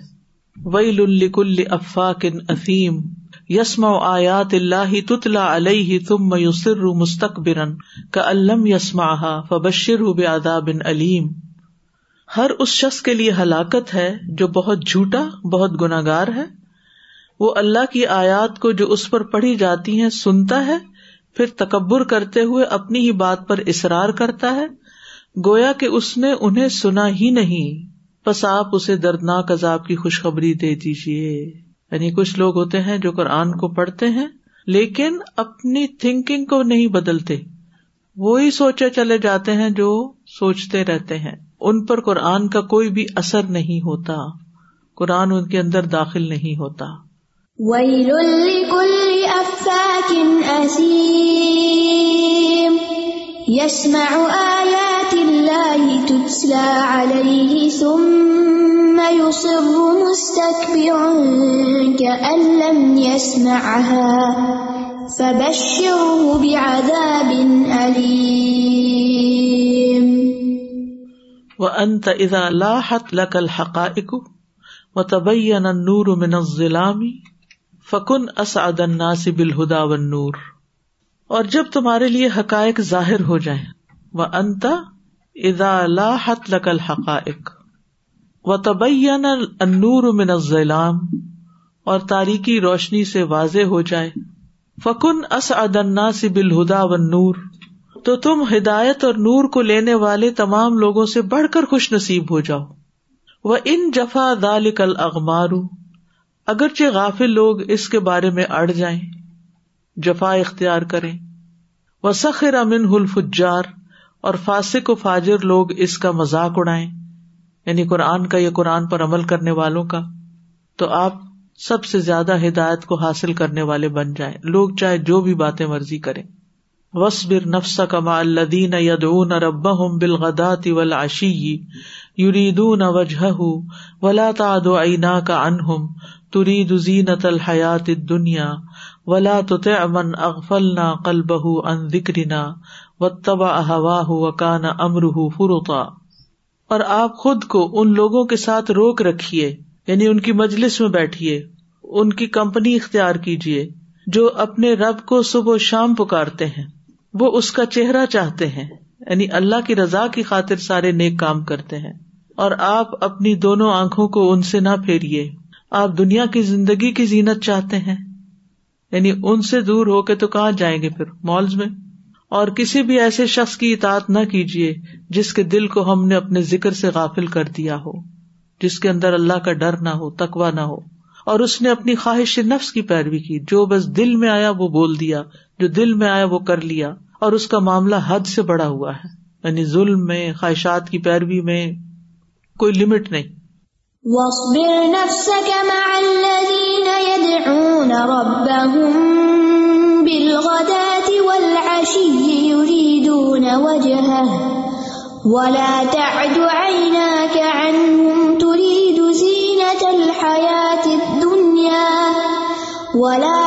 وئی افا کن عظیم یسم و آیات اللہ تتلا علیہ تم میوسر مستق علم یسما فبشر بن علیم ہر اس شخص کے لیے ہلاکت ہے جو بہت جھوٹا بہت گناگار ہے وہ اللہ کی آیات کو جو اس پر پڑھی جاتی ہے سنتا ہے پھر تکبر کرتے ہوئے اپنی ہی بات پر اصرار کرتا ہے گویا کہ اس نے انہیں سنا ہی نہیں بس آپ اسے دردناک عذاب کی خوشخبری دے دیجیے یعنی کچھ لوگ ہوتے ہیں جو قرآن کو پڑھتے ہیں لیکن اپنی تھنکنگ کو نہیں بدلتے وہی سوچے چلے جاتے ہیں جو سوچتے رہتے ہیں ان پر قرآن کا کوئی بھی اثر نہیں ہوتا قرآن ان کے اندر داخل نہیں ہوتا يسمعها فبشره بعذاب أليم وأنت إذا لاحت لك الحقائق وتبين نور من الظلام فكن أسعد الناس بالهدى والنور اور جب تمہارے لیے حقائق ظاہر ہو جائے وہ ادا لقل حقائق و تبین من الظلام اور تاریخی روشنی سے واضح ہو جائے فکن اس ادنا سے بالہدا و نور تو تم ہدایت اور نور کو لینے والے تمام لوگوں سے بڑھ کر خوش نصیب ہو جاؤ وہ ان جفا دال کل اغمارو اگرچہ غافل لوگ اس کے بارے میں اڑ جائیں جفا اختیار کرے سخر امن حلفجار اور فاسک فاجر لوگ اس کا مزاق اڑائے یعنی قرآن کا یا قرآن پر عمل کرنے والوں کا تو آپ سب سے زیادہ ہدایت کو حاصل کرنے والے بن جائیں لوگ چاہے جو بھی باتیں مرضی کرے وسبر نفس الدین یدون رب ہوں بلغداط ولاشی یورید نہ وجہ ولاد و اینا کا انہم تری دو تل حیات دنیا ولا امن کل بہ ان وکرینا و تبا ہو اکانا امرح فروتا اور آپ خود کو ان لوگوں کے ساتھ روک رکھیے یعنی ان کی مجلس میں بیٹھیے ان کی کمپنی اختیار کیجیے جو اپنے رب کو صبح شام پکارتے ہیں وہ اس کا چہرہ چاہتے ہیں یعنی اللہ کی رضا کی خاطر سارے نیک کام کرتے ہیں اور آپ اپنی دونوں آنکھوں کو ان سے نہ پھیریے آپ دنیا کی زندگی کی زینت چاہتے ہیں یعنی ان سے دور ہو کے تو کہاں جائیں گے پھر مالز میں اور کسی بھی ایسے شخص کی اطاعت نہ کیجیے جس کے دل کو ہم نے اپنے ذکر سے غافل کر دیا ہو جس کے اندر اللہ کا ڈر نہ ہو تکوا نہ ہو اور اس نے اپنی خواہش نفس کی پیروی کی جو بس دل میں آیا وہ بول دیا جو دل میں آیا وہ کر لیا اور اس کا معاملہ حد سے بڑا ہوا ہے یعنی ظلم میں خواہشات کی پیروی میں کوئی لمٹ نہیں الذين يدعون ربهم بالغداة والعشي يريدون وجهه ولا زينة الحياة الدنيا ولا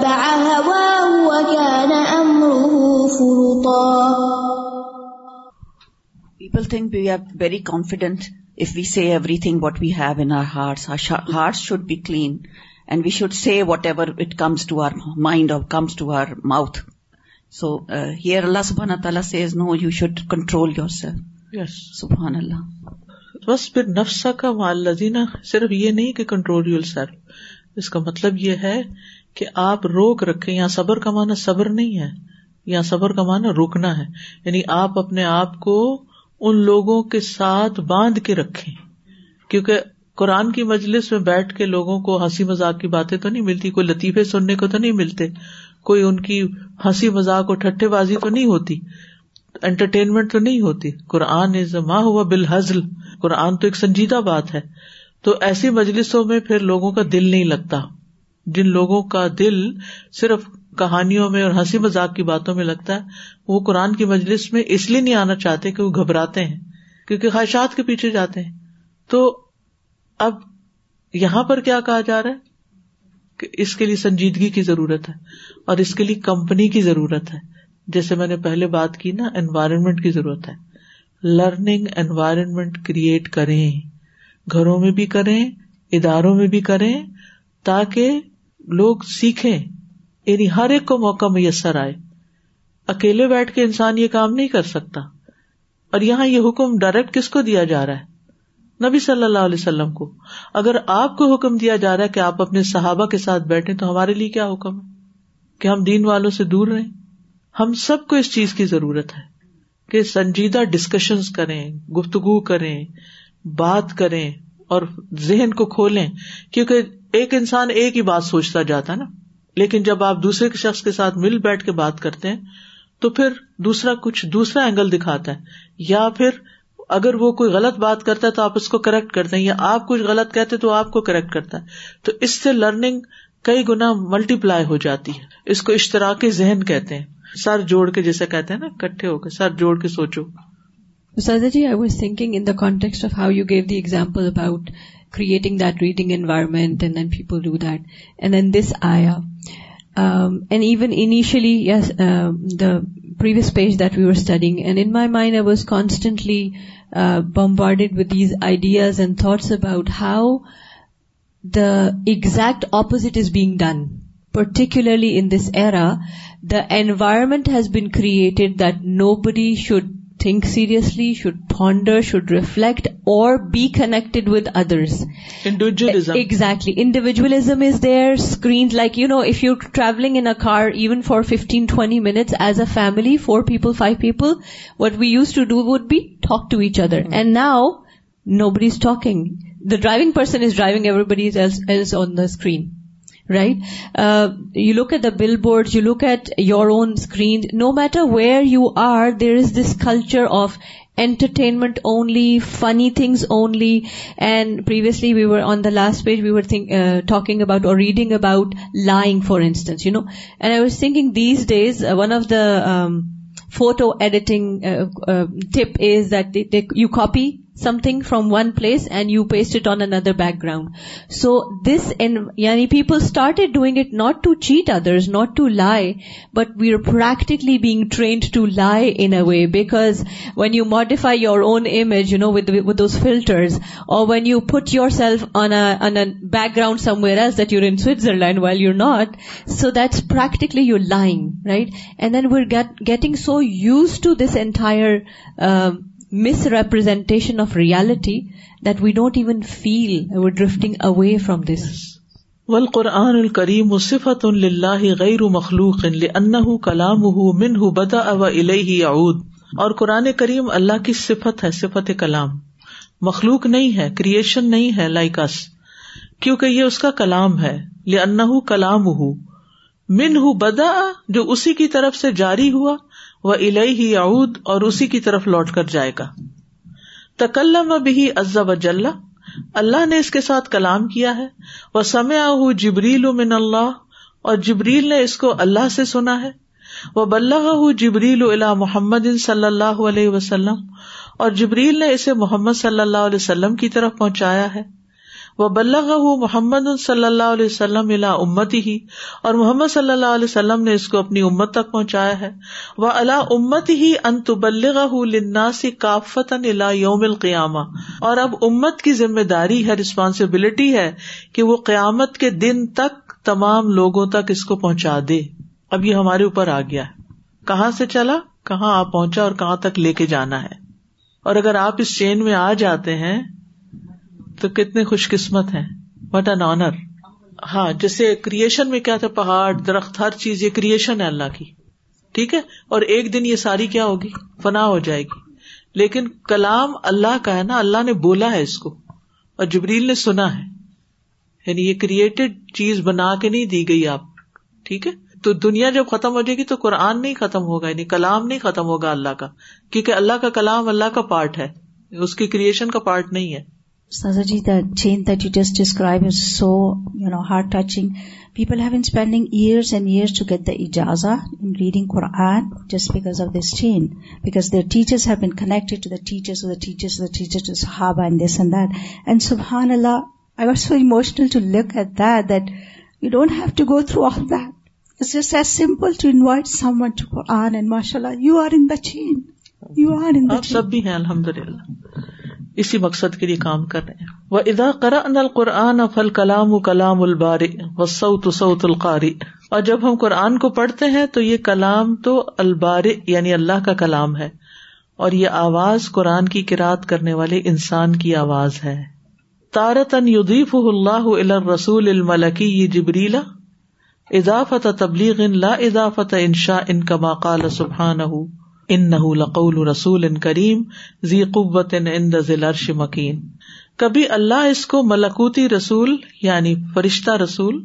people think we are very confident if we see everything what we ہیوارٹس heart should be clean and we should see whatever it comes to our mind or comes to our mouth so here اللہ سبحان تعالیٰ says is no you should control yourself سبحان اللہ بس پھر نفسا کا معلذ صرف یہ نہیں کہ کنٹرول یور سیلف اس کا مطلب یہ ہے کہ آپ روک رکھے یا صبر کا معنی صبر نہیں ہے یا صبر کا معنی روکنا ہے یعنی آپ اپنے آپ کو ان لوگوں کے ساتھ باندھ کے رکھے کیونکہ قرآن کی مجلس میں بیٹھ کے لوگوں کو ہنسی مزاق کی باتیں تو نہیں ملتی کوئی لطیفے سننے کو تو نہیں ملتے کوئی ان کی ہنسی مزاق اور ٹھٹے بازی تو نہیں ہوتی انٹرٹینمنٹ تو نہیں ہوتی قرآن از ہوا بل قرآن تو ایک سنجیدہ بات ہے تو ایسی مجلسوں میں پھر لوگوں کا دل نہیں لگتا جن لوگوں کا دل صرف کہانیوں میں اور ہنسی مذاق کی باتوں میں لگتا ہے وہ قرآن کی مجلس میں اس لیے نہیں آنا چاہتے کہ وہ گھبراتے ہیں کیونکہ خواہشات کے پیچھے جاتے ہیں تو اب یہاں پر کیا کہا جا رہا ہے کہ اس کے لیے سنجیدگی کی ضرورت ہے اور اس کے لیے کمپنی کی ضرورت ہے جیسے میں نے پہلے بات کی نا انوائرمنٹ کی ضرورت ہے لرننگ انوائرمنٹ کریٹ کریں گھروں میں بھی کریں اداروں میں بھی کریں تاکہ لوگ سیکھیں یعنی ہر ایک کو موقع میسر آئے اکیلے بیٹھ کے انسان یہ کام نہیں کر سکتا اور یہاں یہ حکم ڈائریکٹ کس کو دیا جا رہا ہے نبی صلی اللہ علیہ وسلم کو اگر آپ کو حکم دیا جا رہا ہے کہ آپ اپنے صحابہ کے ساتھ بیٹھے تو ہمارے لیے کیا حکم ہے کہ ہم دین والوں سے دور رہیں ہم سب کو اس چیز کی ضرورت ہے کہ سنجیدہ ڈسکشن کریں گفتگو کریں بات کریں اور ذہن کو کھولیں کیونکہ ایک انسان ایک ہی بات سوچتا جاتا ہے نا لیکن جب آپ دوسرے شخص کے ساتھ مل بیٹھ کے بات کرتے ہیں تو پھر دوسرا کچھ دوسرا اینگل دکھاتا ہے یا پھر اگر وہ کوئی غلط بات کرتا ہے تو آپ اس کو کریکٹ کرتے ہیں یا آپ کچھ غلط کہتے تو آپ کو کریکٹ کرتا ہے تو اس سے لرننگ کئی گنا ملٹی پلائی ہو جاتی ہے اس کو اشتراک ذہن کہتے ہیں سر جوڑ کے جیسے کہتے ہیں نا کٹھے ہو کے سر جوڑ کے سوچو جی I was thinking in the context of how you give the example about creating that reading environment, and then people do that. And then this ayah. Um, and even initially, yes, um, the previous page that we were studying, and in my mind I was constantly uh, bombarded with these ideas and thoughts about how the exact opposite is being done. Particularly in this era, the environment has been created that nobody should think seriously, should ponder, should reflect, or be connected with others. Individualism. Exactly. Individualism is there, screens, like, you know, if you're traveling in a car, even for 15-20 minutes as a family, 4 people, 5 people, what we used to do would be talk to each other. Mm-hmm. And now, nobody's talking. The driving person is driving, everybody else is on the screen right? Uh, you look at the billboards, you look at your own screen, no matter where you are, there is this culture of entertainment only, funny things only. And previously we were on the last page, we were uh, talking about or reading about lying, for instance, you know. And I was thinking these days, uh, one of the um, photo editing tip is that you copy something from one place and you paste it on another background. So this, yani people started doing it not to cheat others, not to lie, but we're practically being trained to lie in a way, because when you modify your own image, with those filters, or when you put yourself on a background somewhere else that you're in Switzerland while you're not, so that's practically you're lying, right? And then we're getting so used to this entire um, misrepresentation of reality that we don't even feel drifting away from this will Quran الکریم صفت اللہ غیر ان کلام ہُن و الہ اعود اور قرآن کریم اللہ کی صفت ہے صفت کلام مخلوق نہیں ہے کریشن نہیں ہے لائک اس کیونکہ یہ اس کا کلام ہے لن ہُ کلام ہُ من جو اسی کی طرف سے جاری ہوا وہ الہی ہی اعود اور اسی کی طرف لوٹ کر جائے گا و مب عزا و جل اللہ نے اس کے ساتھ کلام کیا ہے وہ سمے آ جبریل من اللہ اور جبریل نے اس کو اللہ سے سنا ہے وہ بل جبریل الا محمد صلی اللہ علیہ وسلم اور جبریل نے اسے محمد صلی اللہ علیہ وسلم کی طرف پہنچایا ہے وہ بلغ محمد صلی اللہ علیہ وسلم امت ہی اور محمد صلی اللہ علیہ وسلم نے اس کو اپنی امت تک پہنچایا ہے وہ اللہ امت ہی کافت یوم القیاما اور اب امت کی ذمہ داری ہے ریسپانسبلٹی ہے کہ وہ قیامت کے دن تک تمام لوگوں تک اس کو پہنچا دے اب یہ ہمارے اوپر آ گیا ہے کہاں سے چلا کہاں آپ پہنچا اور کہاں تک لے کے جانا ہے اور اگر آپ اس چین میں آ جاتے ہیں تو کتنے خوش قسمت ہیں وٹ این آنر ہاں جیسے کریشن میں کیا تھا پہاڑ درخت ہر چیز یہ کریشن ہے اللہ کی ٹھیک ہے اور ایک دن یہ ساری کیا ہوگی فنا ہو جائے گی لیکن کلام اللہ کا ہے نا اللہ نے بولا ہے اس کو اور جبریل نے سنا ہے یعنی یہ کریٹڈ چیز بنا کے نہیں دی گئی آپ ٹھیک ہے تو دنیا جب ختم ہو جائے گی تو قرآن نہیں ختم ہوگا یعنی کلام نہیں ختم ہوگا اللہ کا کیونکہ اللہ کا کلام اللہ کا پارٹ ہے اس کی کریشن کا پارٹ نہیں ہے just describe is so you know hard touching people have been spending years and years to get the because of this teachers اسی مقصد کے لیے کام کر رہے ہیں وہ ادا کرا ان القرآن کلام الباری و کلام القاری اور جب ہم قرآن کو پڑھتے ہیں تو یہ کلام تو الباری یعنی اللہ کا کلام ہے اور یہ آواز قرآن کی کراط کرنے والے انسان کی آواز ہے تارت ان یدیف اللہ الا رسول الملکی یہ جبریلا اضافت تبلیغ ان لا اضافت انشا ان کما قال سبحان ان نہ لقول رسول ان کریم ذی قوت ان دزل عرش مکین کبھی اللہ اس کو ملکوتی رسول یعنی فرشتہ رسول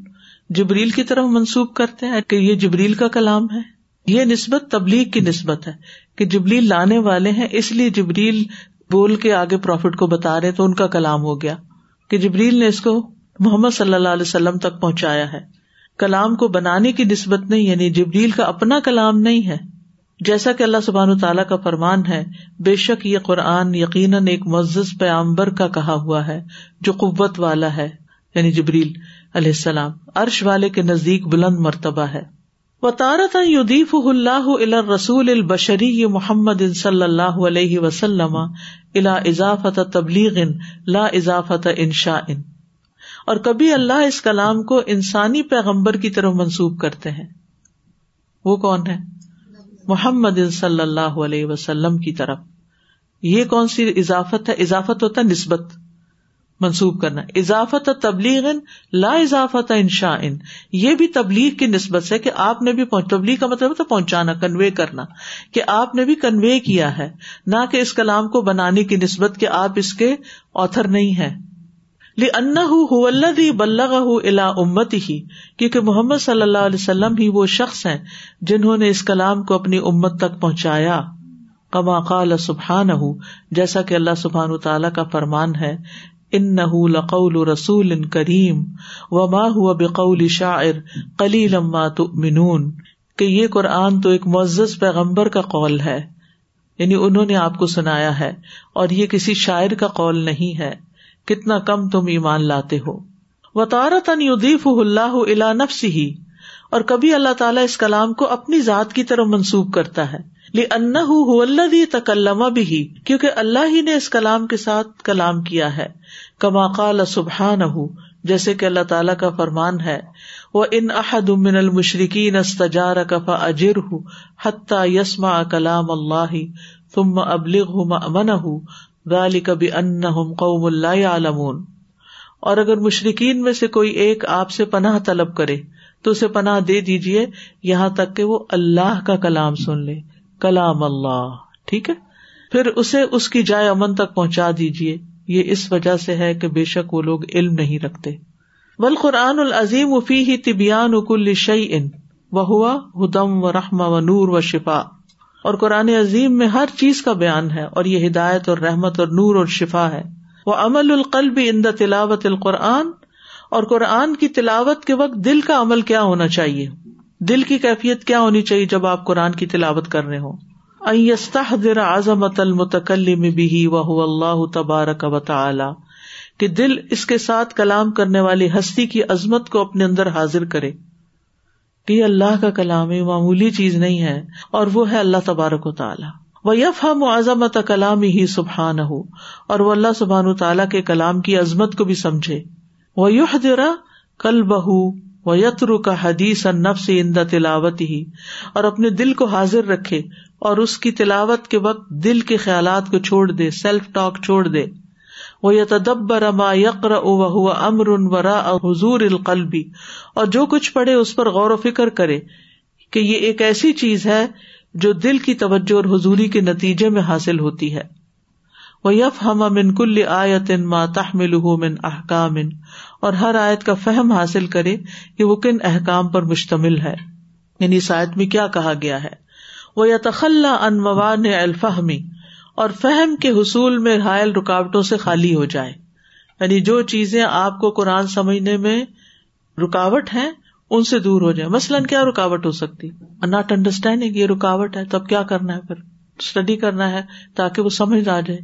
جبریل کی طرف منسوب کرتے ہیں کہ یہ جبریل کا کلام ہے یہ نسبت تبلیغ کی نسبت ہے کہ جبریل لانے والے ہیں اس لیے جبریل بول کے آگے پروفٹ کو بتا رہے تو ان کا کلام ہو گیا کہ جبریل نے اس کو محمد صلی اللہ علیہ وسلم تک پہنچایا ہے کلام کو بنانے کی نسبت نہیں یعنی جبریل کا اپنا کلام نہیں ہے جیسا کہ اللہ سبحان و تعالیٰ کا فرمان ہے بے شک یہ قرآن یقیناً ایک مزز پیامبر کا کہا ہوا ہے جو قوت والا ہے یعنی جبریل علیہ السلام عرش والے کے نزدیک بلند مرتبہ ہے وطارت اللہ رسول البشری محمد صلی اللہ علیہ وسلم الا اضافت تبلیغ لا اضافت انشا ان اور کبھی اللہ اس کلام کو انسانی پیغمبر کی طرف منسوب کرتے ہیں وہ کون ہے محمد صلی اللہ علیہ وسلم کی طرف یہ کون سی اضافت ہے اضافت ہوتا ہے نسبت منسوب کرنا اضافت تبلیغ لا اضافت ان یہ بھی تبلیغ کی نسبت سے کہ آپ نے بھی تبلیغ کا مطلب تو پہنچانا کنوے کرنا کہ آپ نے بھی کنوے کیا ہے نہ کہ اس کلام کو بنانے کی نسبت کہ آپ اس کے آتھر نہیں ہے لی بلغ اللہ دی امت ہی کیونکہ محمد صلی اللہ علیہ وسلم ہی وہ شخص ہیں جنہوں نے اس کلام کو اپنی امت تک پہنچایا کما قال سبحان جیسا کہ اللہ سبحان تعالیٰ کا فرمان ہے ان نہ لقول رسول ان کریم و وباح ہو بقول شاعر کلی لما تو منون کہ یہ قرآن تو ایک معزز پیغمبر کا قول ہے یعنی انہوں نے آپ کو سنایا ہے اور یہ کسی شاعر کا قول نہیں ہے کتنا کم تم ایمان لاتے ہو و تارت یدیف اللہ الا نفس ہی اور کبھی اللہ تعالیٰ اس کلام کو اپنی ذات کی طرف منسوخ کرتا ہے لن دما بھی کیوں کہ اللہ اس کلام کے ساتھ کلام کیا ہے کما قال سبحا نہ جیسے کہ اللہ تعالیٰ کا فرمان ہے وہ ان من المشرقین استجار کفا اجر ہُ حتہ یسما کلام اللہ تم ابلیغ ہُ کبھی ان قوم اللہ عالمون اور اگر مشرقین میں سے کوئی ایک آپ سے پناہ طلب کرے تو اسے پناہ دے دیجیے یہاں تک کہ وہ اللہ کا کلام سن لے کلام اللہ ٹھیک ہے پھر اسے اس کی جائے امن تک پہنچا دیجیے یہ اس وجہ سے ہے کہ بے شک وہ لوگ علم نہیں رکھتے بل قرآن العظیم افی ہی طبیان اکل شعی ان و ہوا ہدم و رحم و نور و شفا اور قرآن عظیم میں ہر چیز کا بیان ہے اور یہ ہدایت اور رحمت اور نور اور شفا ہے وہ عمل القلب اند تلاوت القرآن اور قرآن کی تلاوت کے وقت دل کا عمل کیا ہونا چاہیے دل کی کیفیت کیا ہونی چاہیے جب آپ قرآن کی تلاوت کر رہے ہوں المتکلم در اعظم اللہ تبارک و تعالی کہ دل اس کے ساتھ کلام کرنے والی ہستی کی عظمت کو اپنے اندر حاضر کرے کہ یہ اللہ کا کلام معمولی چیز نہیں ہے اور وہ ہے اللہ تبارک و تعالیٰ وہ یف ہم عظمت کلام ہی سبحان ہو اور وہ اللہ سبحان تعالیٰ کے کلام کی عظمت کو بھی سمجھے وہ یو درا کل بہ و یتر کا حدیث نفس اندا تلاوت ہی اور اپنے دل کو حاضر رکھے اور اس کی تلاوت کے وقت دل کے خیالات کو چھوڑ دے سیلف ٹاک چھوڑ دے وہ ما یقر او امر ان ورا اور حضور القلبی اور جو کچھ پڑھے اس پر غور و فکر کرے کہ یہ ایک ایسی چیز ہے جو دل کی توجہ اور حضوری کے نتیجے میں حاصل ہوتی ہے وہ یف ہم کل آیت ان ما من احکام اور ہر آیت کا فہم حاصل کرے کہ وہ کن احکام پر مشتمل ہے یعنی اس آیت میں کیا کہا گیا ہے وہ یتخلا ان موان الفہمی اور فہم کے حصول میں حائل رکاوٹوں سے خالی ہو جائے یعنی جو چیزیں آپ کو قرآن سمجھنے میں رکاوٹ ہیں ان سے دور ہو جائے مثلاً کیا رکاوٹ ہو سکتی ناٹ انڈرسٹینڈنگ یہ رکاوٹ ہے تو اب کیا کرنا ہے پھر اسٹڈی کرنا ہے تاکہ وہ سمجھ آ جائے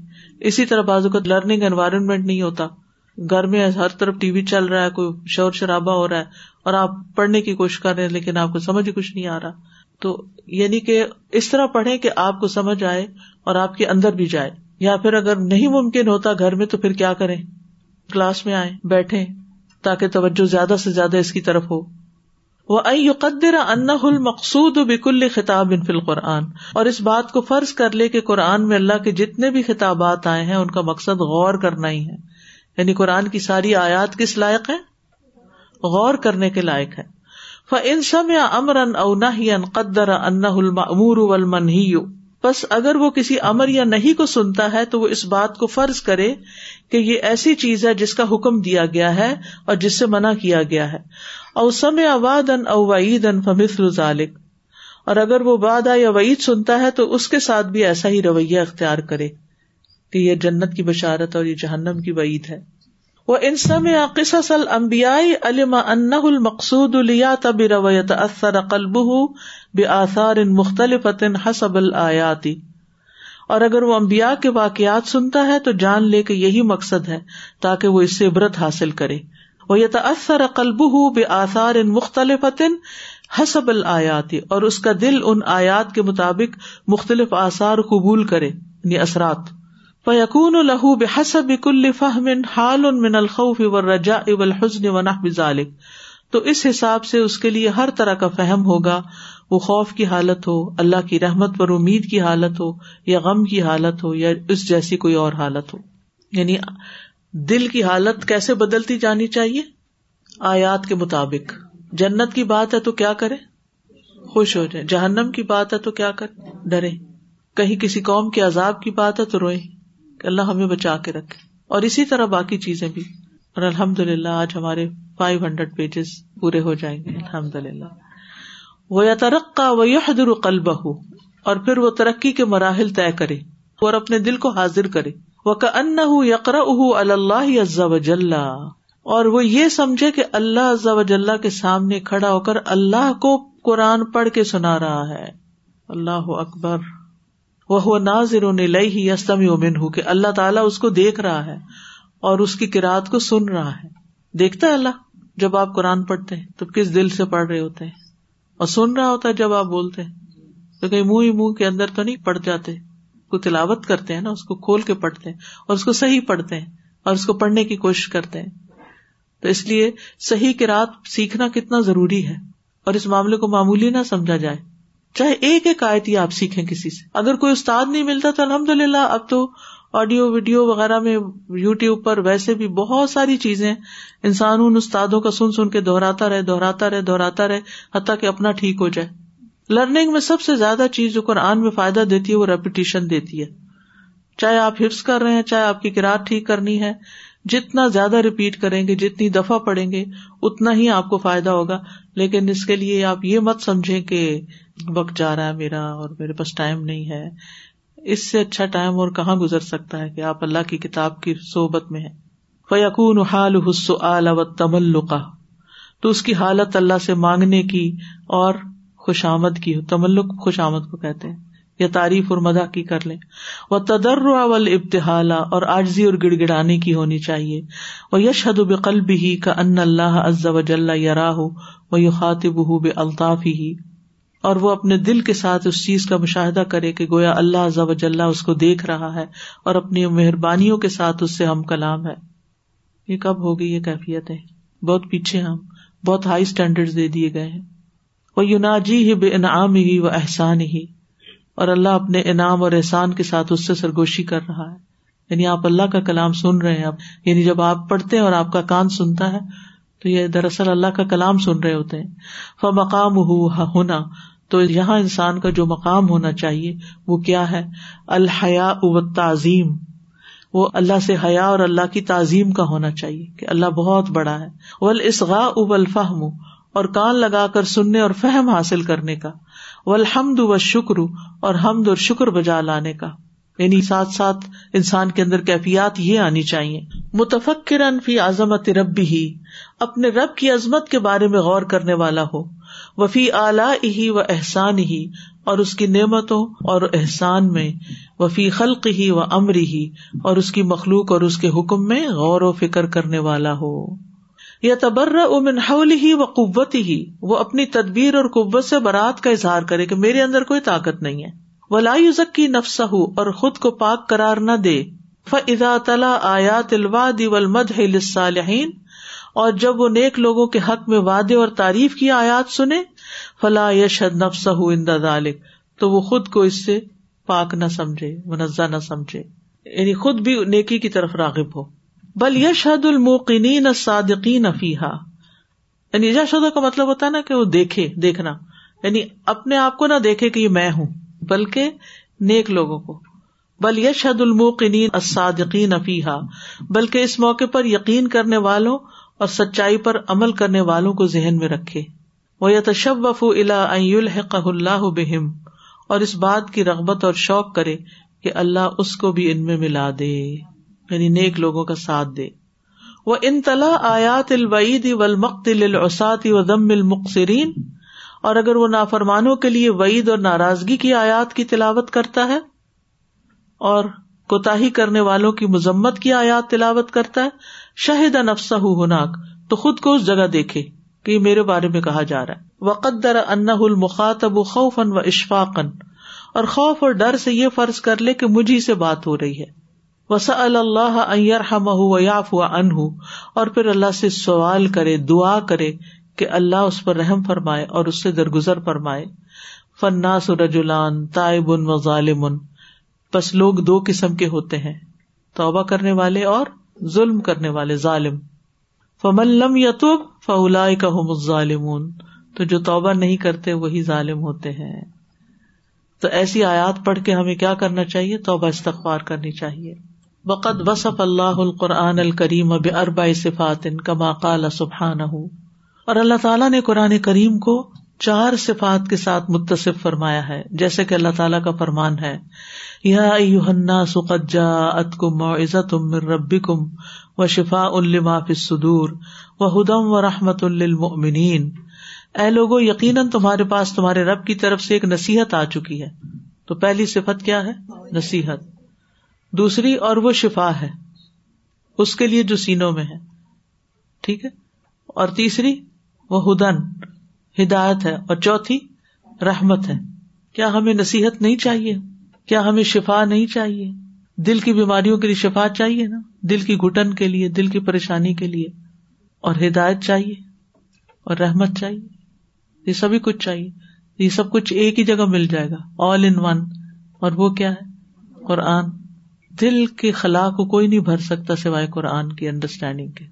اسی طرح بازو کا لرننگ انوائرمنٹ نہیں ہوتا گھر میں ہر طرف ٹی وی چل رہا ہے کوئی شور شرابہ ہو رہا ہے اور آپ پڑھنے کی کوشش کر رہے ہیں لیکن آپ کو سمجھ کچھ نہیں آ رہا تو یعنی کہ اس طرح پڑھے کہ آپ کو سمجھ آئے اور آپ کے اندر بھی جائے یا پھر اگر نہیں ممکن ہوتا گھر میں تو پھر کیا کریں کلاس میں آئے بیٹھے تاکہ توجہ زیادہ سے زیادہ اس کی طرف ہو وہ ائی ان مقصود و بکل خطاب فل قرآن اور اس بات کو فرض کر لے کہ قرآن میں اللہ کے جتنے بھی خطابات آئے ہیں ان کا مقصد غور کرنا ہی ہے یعنی قرآن کی ساری آیات کس لائق ہے غور کرنے کے لائق ہے ان ان سم یا یا امر او نہ قدر بس اگر وہ کسی نہیں کو سنتا ہے تو وہ اس بات کو فرض کرے کہ یہ ایسی چیز ہے جس کا حکم دیا گیا ہے اور جس سے منع کیا گیا ہے او سم یا واد ان او وعید ان فمس رزالک اور اگر وہ وعدہ یا وعید سنتا ہے تو اس کے ساتھ بھی ایسا ہی رویہ اختیار کرے کہ یہ جنت کی بشارت اور یہ جہنم کی وعید ہے وہ انسمقص المقصود الیات تب رویت اثر قلبہ بے آثار ان مختلف حسب الیاتی اور اگر وہ امبیا کے واقعات سنتا ہے تو جان لے کے یہی مقصد ہے تاکہ وہ اس سے عبرت حاصل کرے وہ اثر قلب ہُو بے آثار ان مختلف حسب الیاتی اور اس کا دل ان آیات کے مطابق مختلف آثار قبول کرے یعنی اثرات فیقون پکون بحسب کل فہم حال من الخوف و رجا اب الحسن ذالب تو اس حساب سے اس کے لیے ہر طرح کا فہم ہوگا وہ خوف کی حالت ہو اللہ کی رحمت پر امید کی حالت ہو یا غم کی حالت ہو یا اس جیسی کوئی اور حالت ہو یعنی دل کی حالت کیسے بدلتی جانی چاہیے آیات کے مطابق جنت کی بات ہے تو کیا کرے خوش ہو جائے جہنم کی بات ہے تو کیا کرے ڈرے کہیں کسی قوم کے عذاب کی بات ہے تو روئیں کہ اللہ ہمیں بچا کے رکھے اور اسی طرح باقی چیزیں بھی اور الحمد للہ آج ہمارے فائیو ہنڈریڈ پیجز پورے ہو جائیں گے الحمد للہ وہ یا ترقا وہ اور پھر وہ ترقی کے مراحل طے کرے اور اپنے دل کو حاضر کرے وہ کا انا یقر ہُو اللہ وجل اور وہ یہ سمجھے کہ اللہ وجل کے سامنے کھڑا ہو کر اللہ کو قرآن پڑھ کے سنا رہا ہے اللہ اکبر وہ نازروں نے لئی ہی استم یومن ہو کہ اللہ تعالیٰ اس کو دیکھ رہا ہے اور اس کی کراط کو سن رہا ہے دیکھتا ہے اللہ جب آپ قرآن پڑھتے ہیں تو کس دل سے پڑھ رہے ہوتے ہیں اور سن رہا ہوتا ہے جب آپ بولتے ہیں تو کہیں منہ ہی منہ کے اندر تو نہیں پڑ جاتے کو تلاوت کرتے ہیں نا اس کو کھول کے پڑھتے ہیں اور اس کو صحیح پڑھتے ہیں اور اس کو پڑھنے کی کوشش کرتے ہیں تو اس لیے صحیح کراط سیکھنا کتنا ضروری ہے اور اس معاملے کو معمولی نہ سمجھا جائے چاہے ایک ایک آیت ہی آپ سیکھیں کسی سے اگر کوئی استاد نہیں ملتا تو الحمد للہ اب تو آڈیو ویڈیو وغیرہ میں یو ٹیوب پر ویسے بھی بہت ساری چیزیں انسان ان استادوں کا سن سن کے دہراتا رہے دہراتا رہے دہراتا رہے حتیٰ کہ اپنا ٹھیک ہو جائے لرننگ میں سب سے زیادہ چیز جو قرآن میں فائدہ دیتی ہے وہ ریپیٹیشن دیتی ہے چاہے آپ ہفس کر رہے ہیں چاہے آپ کی کراط ٹھیک کرنی ہے جتنا زیادہ ریپیٹ کریں گے جتنی دفعہ پڑیں گے اتنا ہی آپ کو فائدہ ہوگا لیکن اس کے لیے آپ یہ مت سمجھیں کہ وقت جا رہا ہے میرا اور میرے پاس ٹائم نہیں ہے اس سے اچھا ٹائم اور کہاں گزر سکتا ہے کہ آپ اللہ کی کتاب کی صحبت میں ہے فیقون حال و تملقہ تو اس کی حالت اللہ سے مانگنے کی اور خوشامد کی تملق خوش آمد کو کہتے ہیں یا تعریف اور مداح کی کر لیں وہ تدر اول ابتحال اور آرزی اور گڑ گڑانے کی ہونی چاہیے وہ یش حد بقلب ہی کا ان اللہ عز و جل یا راہ و یو خاطب ہو الطاف ہی اور وہ اپنے دل کے ساتھ اس چیز کا مشاہدہ کرے کہ گویا اللہ و جل اس کو دیکھ رہا ہے اور اپنی مہربانیوں کے ساتھ اس سے ہم کلام ہے یہ کب ہوگی یہ کیفیت ہے بہت پیچھے ہم بہت ہائی اسٹینڈرڈ دے دیے گئے ہیں وہ یوناجی ہی بے انعام ہی و احسان ہی اور اللہ اپنے انعام اور احسان کے ساتھ اس سے سرگوشی کر رہا ہے یعنی آپ اللہ کا کلام سن رہے ہیں یعنی جب آپ پڑھتے ہیں اور آپ کا کان سنتا ہے تو یہ دراصل اللہ کا کلام سن رہے ہوتے ہیں ف مقام ہونا تو یہاں انسان کا جو مقام ہونا چاہیے وہ کیا ہے الحیا و تعظیم وہ اللہ سے حیا اور اللہ کی تعظیم کا ہونا چاہیے کہ اللہ بہت بڑا ہے ول اسغا اب اور کان لگا کر سننے اور فہم حاصل کرنے کا و و شکر اور حمد اور شکر بجا لانے کا یعنی ساتھ ساتھ انسان کے اندر کیفیات یہ آنی چاہیے متفق فی عظمت ربی ہی اپنے رب کی عظمت کے بارے میں غور کرنے والا ہو وفی اعلی ہی و احسان ہی اور اس کی نعمتوں اور احسان میں وفی خلق ہی و امر ہی اور اس کی مخلوق اور اس کے حکم میں غور و فکر کرنے والا ہو یا تبر امن حول ہی و قوت ہی وہ اپنی تدبیر اور قوت سے برات کا اظہار کرے کہ میرے اندر کوئی طاقت نہیں ہے نفس ہو اور خود کو پاک قرار نہ دے تلا فزاطلا اور جب وہ نیک لوگوں کے حق میں وعدے اور تعریف کی آیات سنے فلا یشد ہو دالک تو وہ خود کو اس سے پاک نہ سمجھے منزا نہ سمجھے یعنی خود بھی نیکی کی طرف راغب ہو بل الموقنین الصادقین فیحا یعنی کا مطلب ہوتا ہے نا کہ وہ دیکھے دیکھنا یعنی اپنے آپ کو نہ دیکھے کہ یہ میں ہوں بلکہ نیک لوگوں کو بل الموقنین الصادقین فیحا بلکہ اس موقع پر یقین کرنے والوں اور سچائی پر عمل کرنے والوں کو ذہن میں رکھے وہ یتشوف الا الحق اللہ بہم اور اس بات کی رغبت اور شوق کرے کہ اللہ اس کو بھی ان میں ملا دے یعنی نیک لوگوں کا ساتھ دے وہ ان انتلا آیات الوعید و المقط الوساطی و دم المقصرین اور اگر وہ نافرمانوں کے لیے وعید اور ناراضگی کی آیات کی تلاوت کرتا ہے اور کوتا کرنے والوں کی مذمت کی آیات تلاوت کرتا ہے شاہد انفسہ ہناک تو خود کو اس جگہ دیکھے کہ یہ میرے بارے میں کہا جا رہا ہے وقدر ان المخاطب خوفن و اشفاقن اور خوف اور ڈر سے یہ فرض کر لے کہ مجھے سے بات ہو رہی ہے وسا اللہ ہم یاف ہوا ان اور پھر اللہ سے سوال کرے دعا کرے کہ اللہ اس پر رحم فرمائے اور اس سے درگزر فرمائے فناس تائب ان و ان بس لوگ دو قسم کے ہوتے ہیں توبہ کرنے والے اور ظلم کرنے والے ظالم فملم یتوب فلا فلائے کا ہو ظالمن تو جو توبہ نہیں کرتے وہی ظالم ہوتے ہیں تو ایسی آیات پڑھ کے ہمیں کیا کرنا چاہیے توبہ استغفار کرنی چاہیے وقد وصف اللہ القرآن الکریم اب اربا صفات ان کما سبحان اور اللہ تعالیٰ نے قرآن کریم کو چار صفات کے ساتھ متصف فرمایا ہے جیسے کہ اللہ تعالیٰ کا فرمان ہے یا ات کم و عزت ربی کم و شفا امافی صدور و ہدم و رحمت المنین اے لوگ یقیناً تمہارے پاس تمہارے رب کی طرف سے ایک نصیحت آ چکی ہے تو پہلی صفت کیا ہے نصیحت دوسری اور وہ شفا ہے اس کے لیے جو سینوں میں ہے ٹھیک ہے اور تیسری وہ ہدن ہدایت ہے اور چوتھی رحمت ہے کیا ہمیں نصیحت نہیں چاہیے کیا ہمیں شفا نہیں چاہیے دل کی بیماریوں کے لیے شفا چاہیے نا دل کی گٹن کے لیے دل کی پریشانی کے لیے اور ہدایت چاہیے اور رحمت چاہیے یہ سبھی کچھ چاہیے یہ سب کچھ ایک ہی جگہ مل جائے گا آل ان ون اور وہ کیا ہے قرآن دل کے خلا کو کوئی نہیں بھر سکتا سوائے قرآن کی انڈرسٹینڈنگ کے